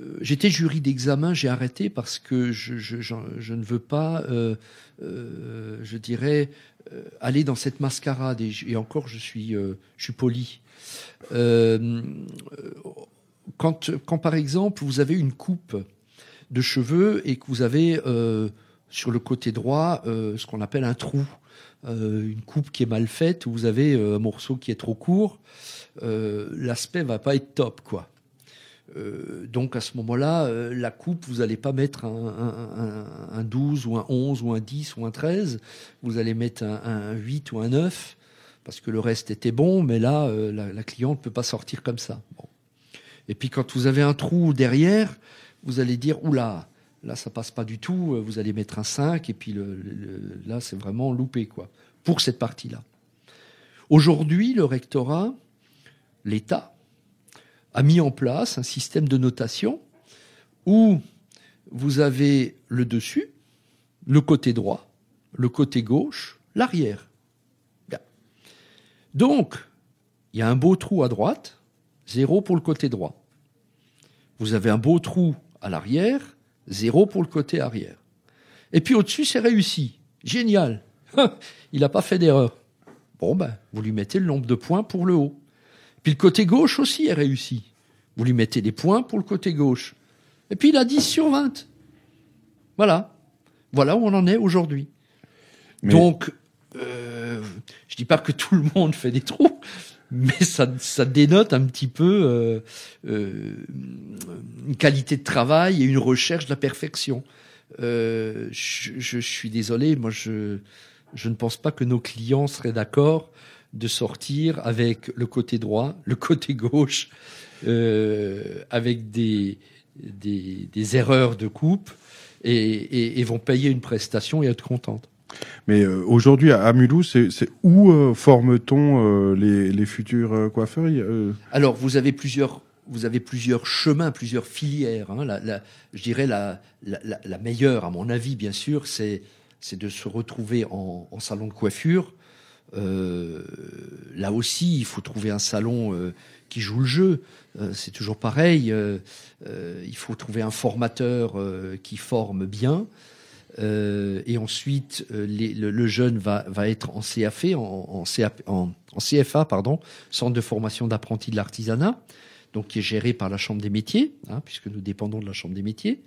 Euh, J'étais jury d'examen, j'ai arrêté parce que je, ne veux pas, euh, euh, je dirais, aller dans cette mascarade. Et, et encore, je suis, je suis poli. Quand, quand, par exemple, vous avez une coupe de cheveux et que vous avez sur le côté droit ce qu'on appelle un trou, une coupe qui est mal faite, où vous avez un morceau qui est trop court, l'aspect va pas être top, quoi. Euh, donc à ce moment-là, euh, la coupe, vous n'allez pas mettre un, un, un, un 12 ou un 11 ou un 10 ou un 13, vous allez mettre un, un 8 ou un 9, parce que le reste était bon, mais là, euh, la, cliente ne peut pas sortir comme ça. Et puis quand vous avez un trou derrière, vous allez dire, oula, là ça passe pas du tout, vous allez mettre un 5, et puis là c'est vraiment loupé, quoi, pour cette partie-là. Aujourd'hui, le rectorat, l'État, a mis en place un système de notation où vous avez le dessus, le côté droit, le côté gauche, l'arrière. Donc, il y a un beau trou à droite, zéro pour le côté droit. Vous avez un beau trou à l'arrière, zéro pour le côté arrière. Et puis au-dessus, c'est réussi. Génial. [laughs] Il n'a pas fait d'erreur. Bon, ben, vous lui mettez le nombre de points pour le haut. Puis le côté gauche aussi est réussi. Vous lui mettez des points pour le côté gauche. Et puis il a 10 sur 20. Voilà. Voilà où on en est aujourd'hui. Mais- Donc, euh, je dis pas que tout le monde fait des trous, mais ça, ça dénote un petit peu euh, euh, une qualité de travail et une recherche de la perfection. Euh, je, je suis désolé, moi je, je ne pense pas que nos clients seraient d'accord de sortir avec le côté droit, le côté gauche, euh, avec des, des, des erreurs de coupe et, et, et vont payer une prestation et être contentes. Mais euh, aujourd'hui, à, Mulhouse, c'est où euh, forme-t-on euh, les, les futurs euh, coiffeurs Alors, vous avez plusieurs, vous avez plusieurs chemins, plusieurs filières. hein. La, la- je dirais la, la, meilleure, à mon avis, bien sûr, c'est c'est de se retrouver en, en salon de coiffure. Euh, là aussi, il faut trouver un salon euh, qui joue le jeu. Euh, c'est toujours pareil. il faut trouver un formateur qui forme bien. Et ensuite, le, jeune va, être en CAF, en, CFA, pardon, Centre de formation d'apprentis de l'artisanat, donc qui est géré par la Chambre des métiers, hein, puisque nous dépendons de la Chambre des métiers.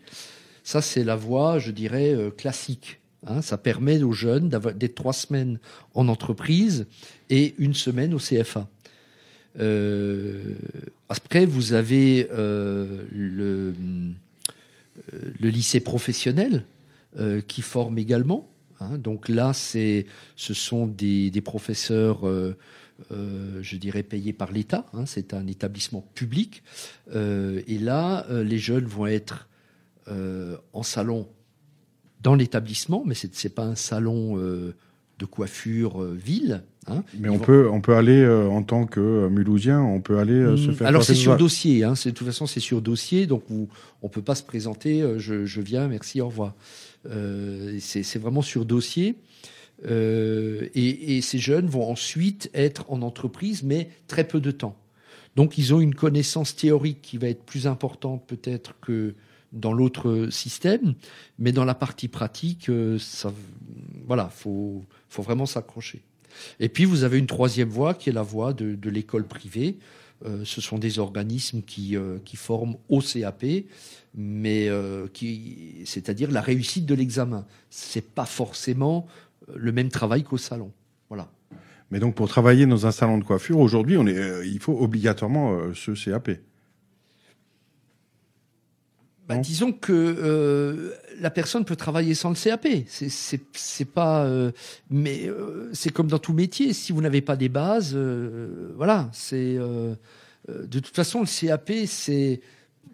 Ça, c'est la voie, je dirais, classique. Hein. ça permet aux jeunes d'être trois semaines en entreprise et une semaine au CFA. Euh, après, vous avez euh, le, euh, le lycée professionnel qui forme également. hein. donc là, ce sont des, professeurs, je dirais, payés par l'État. hein. c'est un établissement public. Et là, les jeunes vont être en salon dans l'établissement, mais c'est, c'est pas un salon euh, de coiffure euh, ville. hein. mais Ils on vont- peut, on peut aller euh, en tant que Mulhousien, on peut aller se Mm, faire. Alors c'est sur dossier, hein, de toute façon c'est sur dossier, donc vous, on peut pas se présenter, je, je viens, merci, au revoir. C'est vraiment sur dossier. Et, et ces jeunes vont ensuite être en entreprise, mais très peu de temps. Donc ils ont une connaissance théorique qui va être plus importante peut-être que dans l'autre système, mais dans la partie pratique, euh, ça, voilà, faut, faut vraiment s'accrocher. Et puis vous avez une troisième voie qui est la voie de, l'école privée. Euh, ce sont des organismes qui, euh, qui forment au CAP, mais qui, c'est-à-dire la réussite de l'examen. C'est pas forcément le même travail qu'au salon. Voilà. Mais donc pour travailler dans un salon de coiffure, aujourd'hui, il faut obligatoirement ce CAP. Bah, disons que euh, la personne peut travailler sans le CAP. C'est- pas, euh, mais euh, c'est comme dans tout métier. Si vous n'avez pas des bases, voilà. C'est de toute façon le CAP. C'est,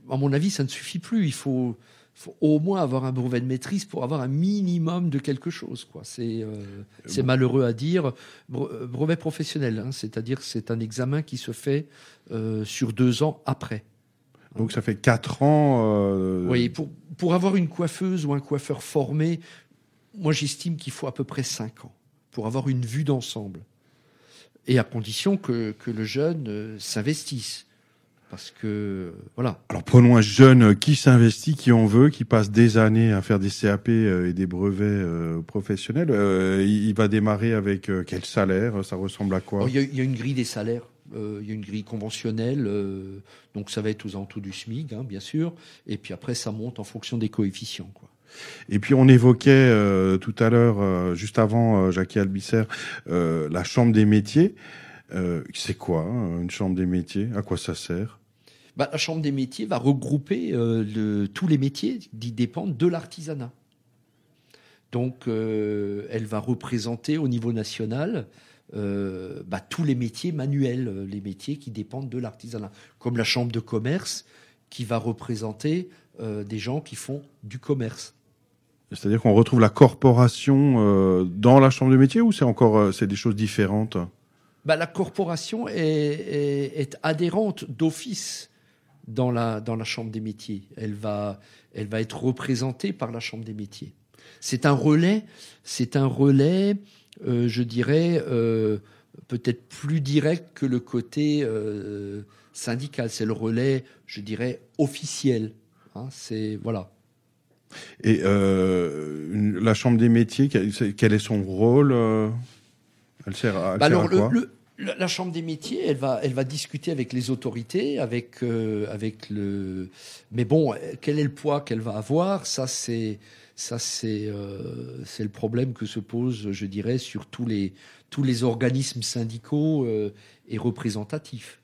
à mon avis, ça ne suffit plus. Il faut, faut au moins avoir un brevet de maîtrise pour avoir un minimum de quelque chose. Quoi. C'est, c'est malheureux à dire. Bre- brevet professionnel, hein, c'est-à-dire c'est un examen qui se fait sur deux ans après. Donc ça fait quatre ans. euh, Oui, pour, pour avoir une coiffeuse ou un coiffeur formé, moi j'estime qu'il faut à peu près 5 ans pour avoir une vue d'ensemble. Et à condition que, que le jeune euh, s'investisse. Parce que, voilà. Alors prenons un jeune qui s'investit, qui en veut, qui passe des années à faire des CAP euh, et des brevets professionnels. Il va démarrer avec quel salaire? Ça ressemble à quoi? A- il y a une grille des salaires. Euh, il y a une grille conventionnelle, euh, donc ça va être aux alentours du SMIC, hein, bien sûr. Et puis après, ça monte en fonction des coefficients. Quoi. Et puis on évoquait euh, tout à l'heure, euh, juste avant euh, Jackie Albisser, la chambre des métiers. C'est quoi hein, une chambre des métiers? À quoi ça sert? Bah, la Chambre des métiers va regrouper le- tous les métiers qui dépendent de l'artisanat. Donc, elle va représenter au niveau national euh, bah, tous les métiers manuels, euh, les métiers qui dépendent de l'artisanat, comme la Chambre de commerce qui va représenter euh, des gens qui font du commerce. C'est-à-dire qu'on retrouve la corporation euh, dans la chambre des métiers ou c'est encore c'est des choses différentes? Bah, la corporation est, est- est adhérente d'office dans la, dans la Chambre des métiers. Elle va, elle va être représentée par la Chambre des métiers. C'est un relais, c'est un relais, je dirais, euh, peut-être plus direct que le côté euh, syndical. C'est le relais, je dirais, officiel. Hein, c'est voilà. Et euh, la Chambre des métiers, quel, est son rôle euh? Elle sert à, elle Bah sert alors, à le- quoi? le- la, la Chambre des métiers, elle va, elle va discuter avec les autorités, avec, euh, avec le. Mais bon, euh, quel est le poids qu'elle va avoir? Ça, c'est, ça, c'est, euh, c'est le problème que se pose, je dirais, sur tous les, tous les organismes syndicaux euh, et représentatifs.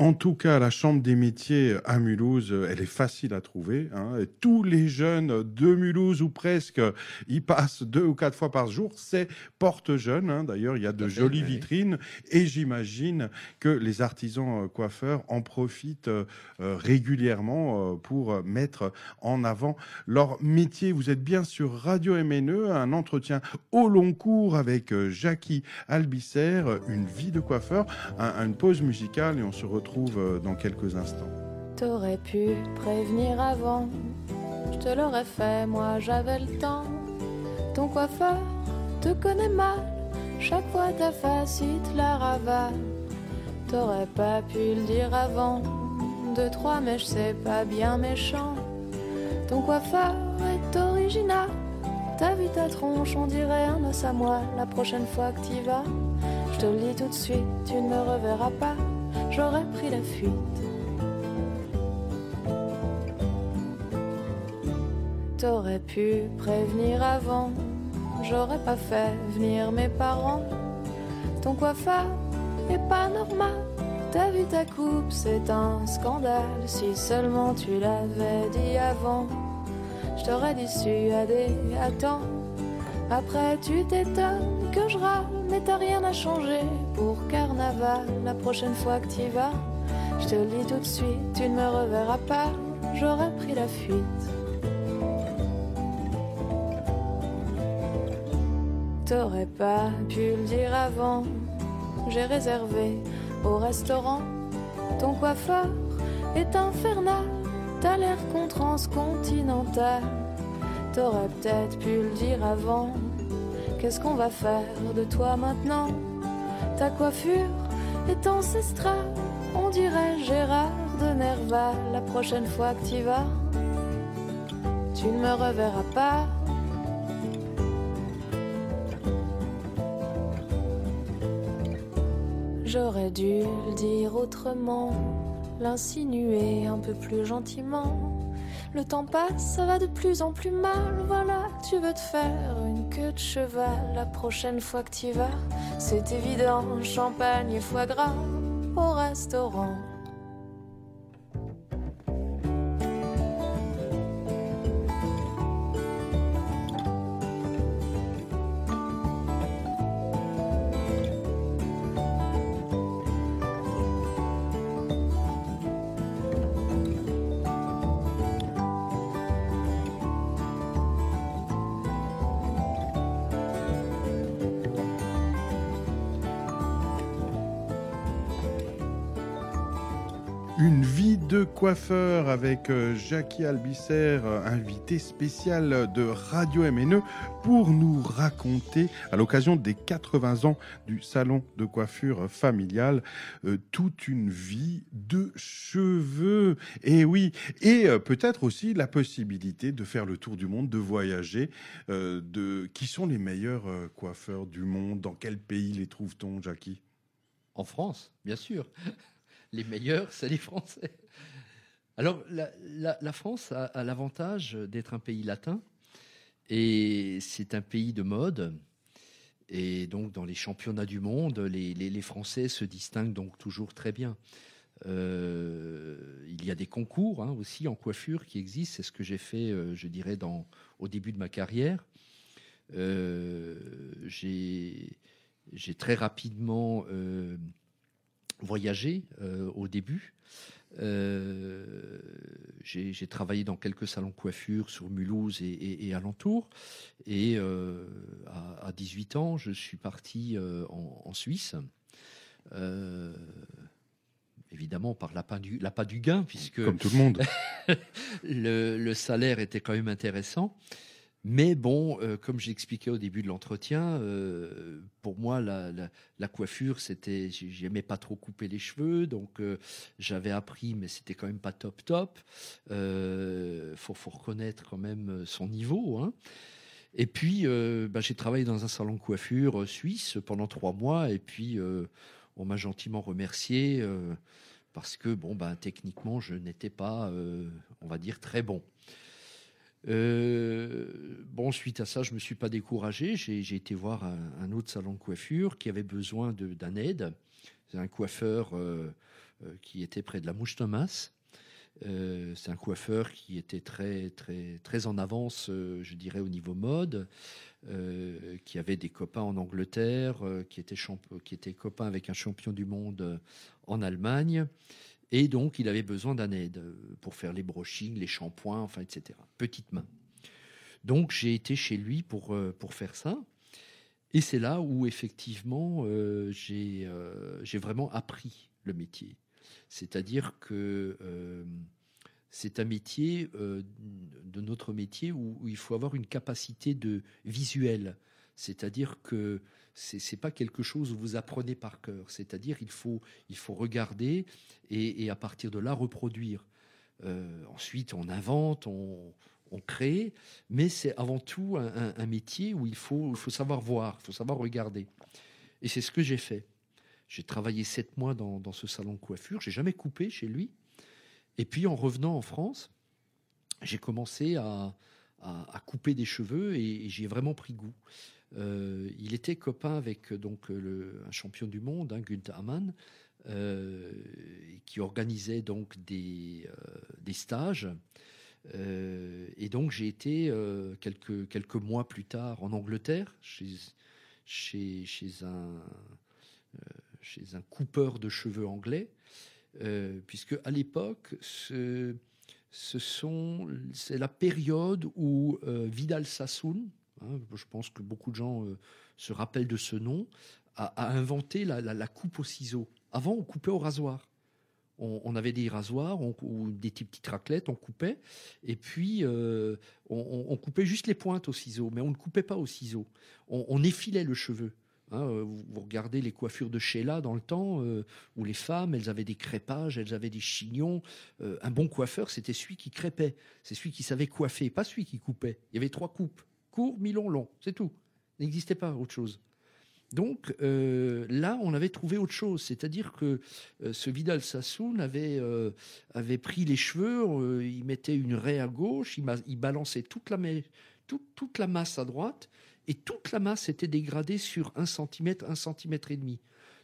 En tout cas, la Chambre des métiers à Mulhouse, elle est facile à trouver. hein. Tous les jeunes de Mulhouse ou presque y passent deux ou quatre fois par jour. C'est porte jeunes. hein. D'ailleurs, il y a de jolies vitrines. Et j'imagine que les artisans euh, coiffeurs en profitent euh, euh, régulièrement pour mettre en avant leur métier. Vous êtes bien sur Radio MNE, un entretien au long cours avec Jackie Albisser, une vie de coiffeur, un- une pause musicale et on se retrouve euh, dans quelques instants. T'aurais pu prévenir avant, je te l'aurais fait, moi j'avais le temps. Ton coiffeur te connaît mal, chaque fois ta face il te la ravale. T'aurais pas pu le dire avant, deux, trois, mais je sais pas bien méchant. Ton coiffeur est original, t'as vu ta tronche, on dirait un os à moi. La prochaine fois que t'y vas, je te le dis tout de suite, tu ne me reverras pas, j'aurais pris la fuite. T'aurais pu prévenir avant, j'aurais pas fait venir mes parents. Ton coiffeur est pas normal, t'as vu ta coupe, c'est un scandale. Si seulement tu l'avais dit avant, je t'aurais dissuadé à temps. Après, tu t'étonnes que je râle, mais t'as rien à changer pour carnaval. La prochaine fois que t'y vas, je te le tout de suite, tu ne me reverras pas, j'aurais pris la fuite. T'aurais pas pu le dire avant. J'ai réservé au restaurant. Ton coiffeur est infernal. T'as l'air con transcontinental. T'aurais peut-être pu le dire avant. Qu'est-ce qu'on va faire de toi maintenant? Ta coiffure est ancestrale. On dirait Gérard de Nerval. La prochaine fois que t'y vas, tu ne me reverras pas. J'aurais dû le dire autrement, l'insinuer un peu plus gentiment. Le temps passe, ça va de plus en plus mal. Voilà, tu veux te faire de cheval la prochaine fois que t'y vas. C'est évident, champagne et foie gras au restaurant. Coiffeur avec euh, Jackie Albisser, euh, invité spécial de Radio MNE pour nous raconter, à l'occasion des 80 ans du salon de coiffure familiale, euh, toute une vie de cheveux. Et oui, et peut-être aussi la possibilité de faire le tour du monde, de voyager. de qui sont les meilleurs coiffeurs du monde? Dans quel pays les trouve-t-on, Jackie? En France, bien sûr. [laughs] Les meilleurs, c'est les Français. Alors, la, France a, l'avantage d'être un pays latin, et c'est un pays de mode. Et donc, dans les championnats du monde, les, Français se distinguent donc toujours très bien. Euh, il y a des concours hein, aussi en coiffure qui existent. C'est ce que j'ai fait, euh, je dirais, au début de ma carrière. Euh, j'ai très rapidement voyagé au début. Euh, j'ai travaillé dans quelques salons de coiffure sur Mulhouse et, et, et alentours. Et euh, à, à 18 ans, je suis parti euh, en, en Suisse. Évidemment par l'appât du, du gain, puisque Comme tout le monde. [laughs] le, le salaire était quand même intéressant. Mais bon, euh, comme j'expliquais au début de l'entretien, euh, pour moi, la, coiffure, c'était, j'ai- j'aimais pas trop couper les cheveux, donc euh, j'avais appris, mais c'était quand même pas top top. Faut, faut reconnaître quand même son niveau. Hein. Et puis, bah, j'ai travaillé dans un salon de coiffure suisse pendant trois mois, et puis on m'a gentiment remercié parce que, bon, ben, techniquement, je n'étais pas, on va dire, très bon. Euh, bon, suite à ça, je me suis pas découragé. J'ai été voir un, autre salon de coiffure qui avait besoin d'un aide. C'est un coiffeur euh, euh, qui était près de la Mouche Thomas. C'est un coiffeur qui était très très très en avance, je dirais au niveau mode, qui avait des copains en Angleterre, qui était qui était copain avec un champion du monde en Allemagne, et donc il avait besoin d'un aide euh, pour faire les brushings, les shampoings, enfin etc. Petite main. Donc j'ai été chez lui pour euh, pour faire ça. Et c'est là où effectivement euh, j'ai vraiment appris le métier. C'est-à-dire que c'est un métier de notre métier où, où il faut avoir une capacité de visuel. C'est-à-dire que c'est c'est pas quelque chose où vous apprenez par cœur. C'est-à-dire il faut il faut regarder et, à partir de là reproduire. Euh, ensuite, on invente, on, crée, mais c'est avant tout un, métier où il faut, faut savoir voir, il faut savoir regarder. Et c'est ce que j'ai fait. J'ai travaillé sept mois dans, ce salon de coiffure, j'ai jamais coupé chez lui. Et puis en revenant en France, j'ai commencé à couper des cheveux et, et j'y ai vraiment pris goût. Euh, il était copain avec donc le, un champion du monde, hein, Günther Ammann, euh, qui organisait donc des, euh, stages. Euh, et donc j'ai été euh, quelques, quelques mois plus tard en Angleterre chez, un, euh, chez un coupeur de cheveux anglais, euh, puisque à l'époque, c'est la période où euh, Vidal Sassoon, hein, je pense que beaucoup de gens euh, se rappellent de ce nom, a, a inventé la, coupe au ciseau. Avant, on coupait au rasoir. On, avait des rasoirs ou des petites, raclettes, on coupait, et puis euh, on, coupait juste les pointes au ciseau, mais on ne coupait pas au ciseau. On, effilait le cheveu. Hein, euh, vous, regardez les coiffures de Sheila dans le temps, où les femmes, elles avaient des crêpages, elles avaient des chignons. Un bon coiffeur, c'était celui qui crêpait, c'est celui qui savait coiffer, pas celui qui coupait. Il y avait trois coupes, court, mi-long, long, c'est tout. N'existait pas autre chose. Donc euh, là, on avait trouvé autre chose, c'est-à-dire que euh, ce Vidal Sassoon avait, euh, avait pris les cheveux, il mettait une raie à gauche, il, balançait toute la, masse à droite, et toute la masse était dégradée sur un centimètre, un centimètre et demi.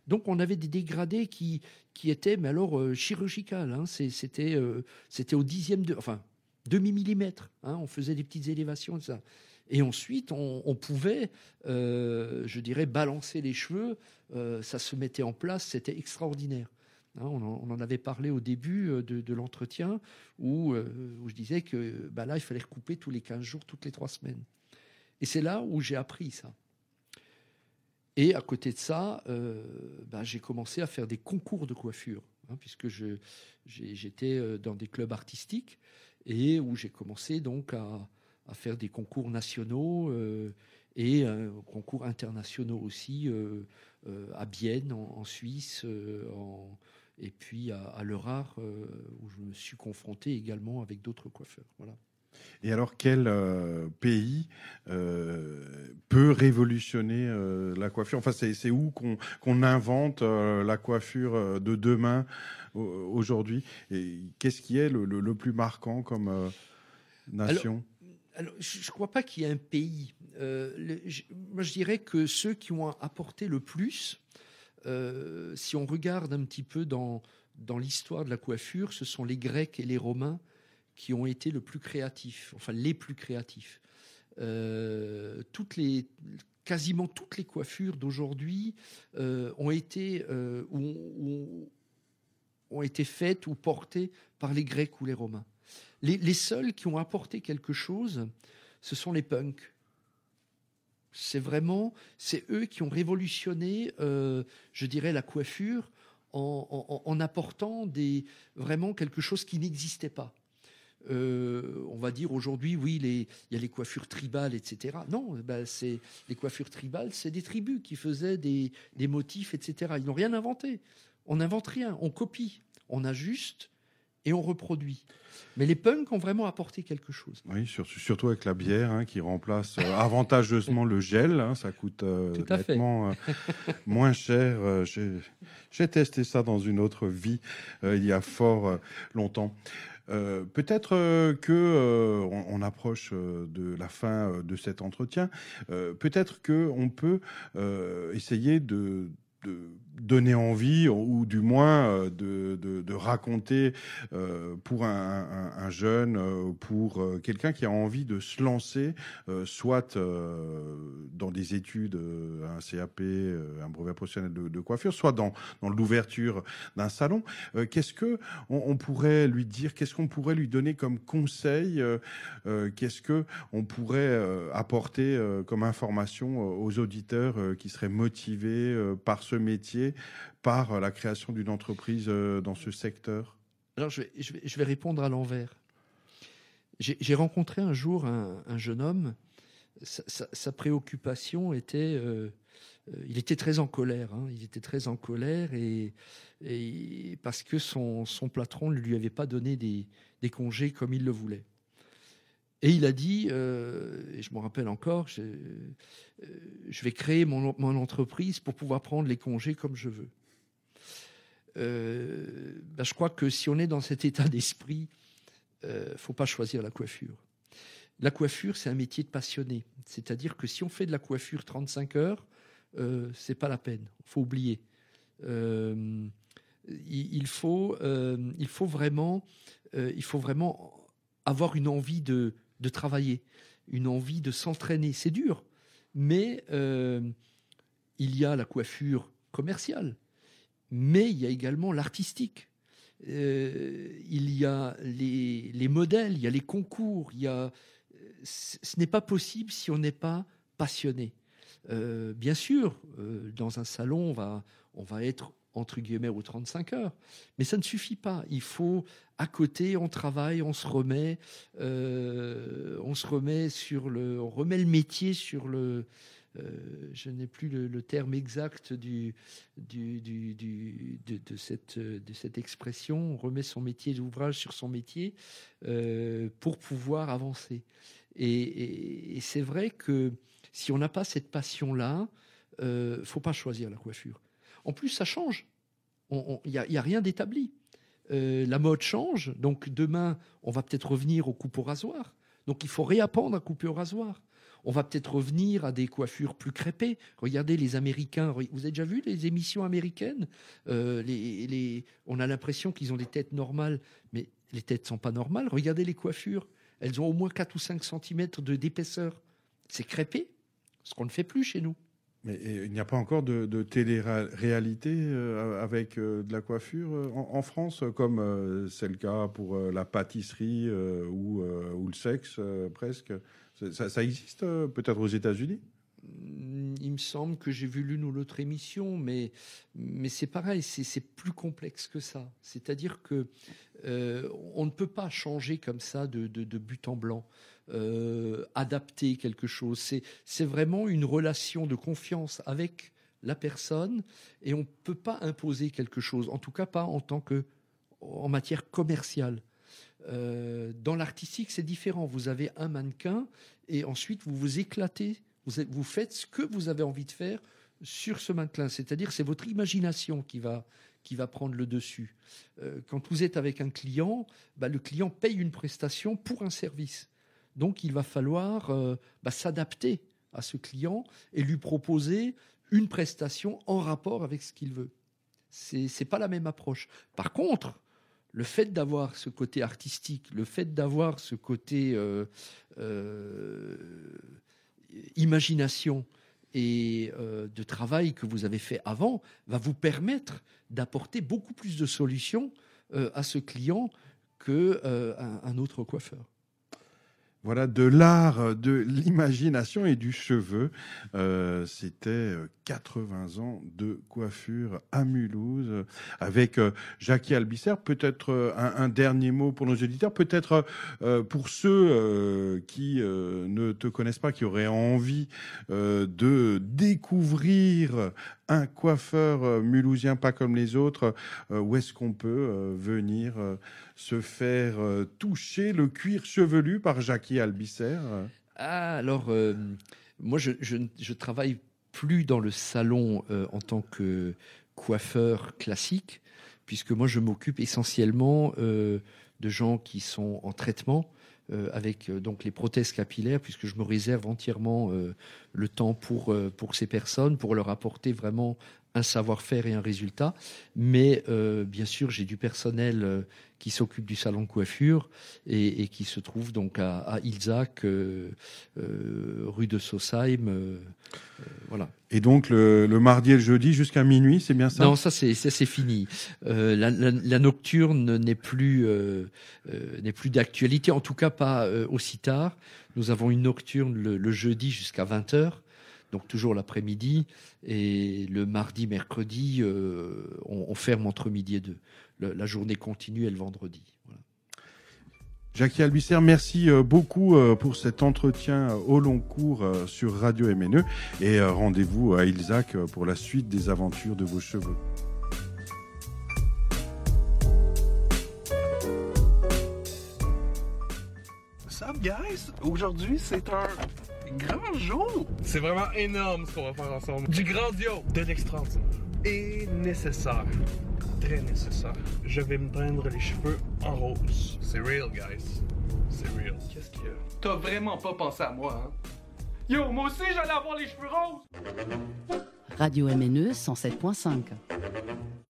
Donc on avait des dégradés qui, qui étaient, mais alors chirurgicales. hein. C'était c'était au dixième de, enfin demi millimètre. hein. On faisait des petites élévations de ça. Et ensuite, on, pouvait, euh, je dirais, balancer les cheveux. euh, ça se mettait en place. C'était extraordinaire. Hein, on, en, avait parlé au début euh, de, l'entretien où, je disais que bah là, il fallait recouper tous les 15 jours, toutes les trois semaines. Et c'est là où j'ai appris ça. Et à côté de ça, bah, j'ai commencé à faire des concours de coiffure, hein, puisque j'étais dans des clubs artistiques et où j'ai commencé donc à, à faire des concours nationaux euh, et euh, concours internationaux aussi euh, à Bienne, en, en Suisse, en- et puis à, à Le Rare, où je me suis confronté également avec d'autres coiffeurs. Voilà. Et alors, quel euh, pays euh, peut révolutionner euh, la coiffure? Enfin, c'est où qu'on invente la coiffure de demain au- aujourd'hui? Et qu'est-ce qui est le, le- le plus marquant comme nation? Alors, je ne crois pas qu'il y ait un pays. Euh, je- moi, je dirais que ceux qui ont apporté le plus, euh, si on regarde un petit peu dans, l'histoire de la coiffure, ce sont les Grecs et les Romains qui ont été le plus créatifs, enfin les plus créatifs. Euh, toutes les, quasiment toutes les coiffures d'aujourd'hui ont été ont été faites ou portées par les Grecs ou les Romains. Les, seuls qui ont apporté quelque chose, ce sont les punks. C'est vraiment, c'est eux qui ont révolutionné, euh, je dirais, la coiffure en, apportant des, vraiment quelque chose qui n'existait pas. euh, on va dire aujourd'hui, oui, il y a les coiffures tribales, etc. Non, ben, c'est les coiffures tribales, c'est des tribus qui faisaient des, des motifs, etc. Ils n'ont rien inventé. On n'invente rien, on copie, on ajuste et on reproduit. Mais les punks ont vraiment apporté quelque chose. Oui, sur- surtout avec la bière hein, qui remplace euh, avantageusement le gel. hein, ça coûte euh, nettement euh, [laughs] moins cher. euh, J'ai testé ça dans une autre vie il y a fort longtemps. Euh, Peut-être euh, que euh, on, on approche de la fin de cet entretien. Peut-être que on peut essayer de, de donner envie ou du moins euh, de, de, de raconter euh, pour un, un- un jeune, euh, pour quelqu'un qui a envie de se lancer, soit dans des études, un CAP, un brevet professionnel de, de coiffure, soit dans, dans l'ouverture d'un salon. Qu'est-ce que on, on pourrait lui dire Qu'est-ce qu'on pourrait lui donner comme conseil Qu'est-ce que on pourrait apporter comme information aux auditeurs qui seraient motivés par ce métier, par euh, la création d'une entreprise euh, dans ce secteur? Alors je vais, répondre à l'envers. J'ai rencontré un jour un, un jeune homme. Sa, préoccupation était, euh, il était très en colère. hein. il était très en colère et, parce que son, patron ne lui avait pas donné des congés comme il le voulait. Et il a dit, euh, et je me rappelle encore, je, euh, je vais créer mon, entreprise pour pouvoir prendre les congés comme je veux. Euh, ben, je crois que si on est dans cet état d'esprit, euh, faut pas choisir la coiffure. La coiffure, c'est un métier de passionné. C'est-à-dire que si on fait de la coiffure 35 heures, euh, c'est pas la peine. faut oublier. Il, il faut, il faut vraiment, il faut vraiment avoir une envie de, de travailler, une envie de s'entraîner. C'est dur, mais euh, il y a la coiffure commerciale, mais il y a également l'artistique. Euh, il y a les, les modèles, il y a les concours, il y a, ce n'est pas possible si on n'est pas passionné. Euh, bien sûr, dans un salon, on va, on va être entre guillemets aux 35 heures, mais ça ne suffit pas. Il faut, à côté, on travaille, on se remet, euh, on se remet sur le, on remet le métier sur le, euh, je n'ai plus le, terme exact du, du, du- de, cette, de cette expression. On remet son métier d'ouvrage sur son métier euh, pour pouvoir avancer. Et, c'est vrai que si on n'a pas cette passion-là, euh, faut pas choisir la coiffure. En plus, ça change. Il n'y a rien d'établi. Euh, la mode change, donc demain, on va peut-être revenir aux coupes au rasoir. Donc il faut réapprendre à couper au rasoir. On va peut-être revenir à des coiffures plus crêpées. Regardez les Américains. Vous avez déjà vu les émissions américaines? Euh, On a l'impression qu'ils ont des têtes normales, mais les têtes sont pas normales. Regardez les coiffures. Elles ont au moins 4 ou 5 cm d'épaisseur. C'est crêpé, ce qu'on ne fait plus chez nous. Mais il n'y a pas encore de, télé-réalité euh, avec euh, de la coiffure euh, en, France, comme c'est le cas pour la pâtisserie ou, le sexe, presque. Ça, existe peut-être aux États-Unis? Il me semble que j'ai vu l'une ou l'autre émission, mais, c'est pareil, c'est plus complexe que ça. C'est-à-dire que euh, on ne peut pas changer comme ça de but en blanc, euh, adapter quelque chose. C'est vraiment une relation de confiance avec la personne et on ne peut pas imposer quelque chose, en tout cas pas en tant que en matière commerciale. Euh, dans l'artistique, c'est différent. Vous avez un mannequin et ensuite vous vous éclatez, vous, vous faites ce que vous avez envie de faire sur ce mannequin. C'est-à-dire c'est votre imagination qui va, qui va prendre le dessus. Euh, quand vous êtes avec un client, bah, le client paye une prestation pour un service. Donc il va falloir euh, bah, s'adapter à ce client et lui proposer une prestation en rapport avec ce qu'il veut. C'est c'est pas la même approche. Par contre, le fait d'avoir ce côté artistique, le fait d'avoir ce côté euh, euh, imagination et de travail que vous avez fait avant va vous permettre d'apporter beaucoup plus de solutions à ce client que euh, un, un autre coiffeur. Voilà, de l'art, de l'imagination et du cheveu. Euh, C'était euh, 80 ans de coiffure à Mulhouse euh, avec euh, Jackie Albisser. Peut-être euh, un, dernier mot pour nos auditeurs, peut-être euh, pour ceux euh, qui euh, ne te connaissent pas, qui auraient envie euh, de découvrir un coiffeur euh, mulhousien pas comme les autres, euh, où est-ce qu'on peut euh, venir se faire toucher le cuir chevelu par Jackie Albisser euh? Ah, alors, moi, je, je, travaille plus dans le salon en tant que coiffeur classique, puisque moi, je m'occupe essentiellement de gens qui sont en traitement. Euh, avec euh, donc les prothèses capillaires, puisque je me réserve entièrement euh, le temps pour, pour ces personnes, pour leur apporter vraiment un savoir-faire et un résultat. Mais euh, bien sûr, j'ai du personnel euh, qui s'occupe du salon de coiffure et, et qui se trouve donc à, à Ilzac, euh, euh, rue de Sausheim. euh, euh, voilà. Et donc le, le mardi et le jeudi jusqu'à minuit, c'est bien ça? Non, ça c'est ça, c'est fini. Euh, la, la- la nocturne n'est plus euh, euh, n'est plus d'actualité, en tout cas pas euh, aussi tard. Nous avons une nocturne le, le jeudi jusqu'à 20 h donc toujours l'après-midi, et le mardi, mercredi, euh, on, on ferme entre midi et deux. Le- la journée continue et le vendredi. Jackie Albisser, merci euh, beaucoup euh, pour cet entretien au long cours sur Radio MNE et rendez-vous à Ilzac pour la suite des aventures de vos cheveux. Sup, guys? Aujourd'hui, c'est un grand jour. C'est vraiment énorme ce qu'on va faire ensemble. Du grandiose, de l'extraordinaire. Et nécessaire. Très nécessaire. Je vais me teindre les cheveux en rose. C'est real, guys. C'est real. Qu'est-ce qu'il y a? T'as vraiment pas pensé à moi, hein? Yo, moi aussi, j'allais avoir les cheveux roses! Radio MNE 107.5.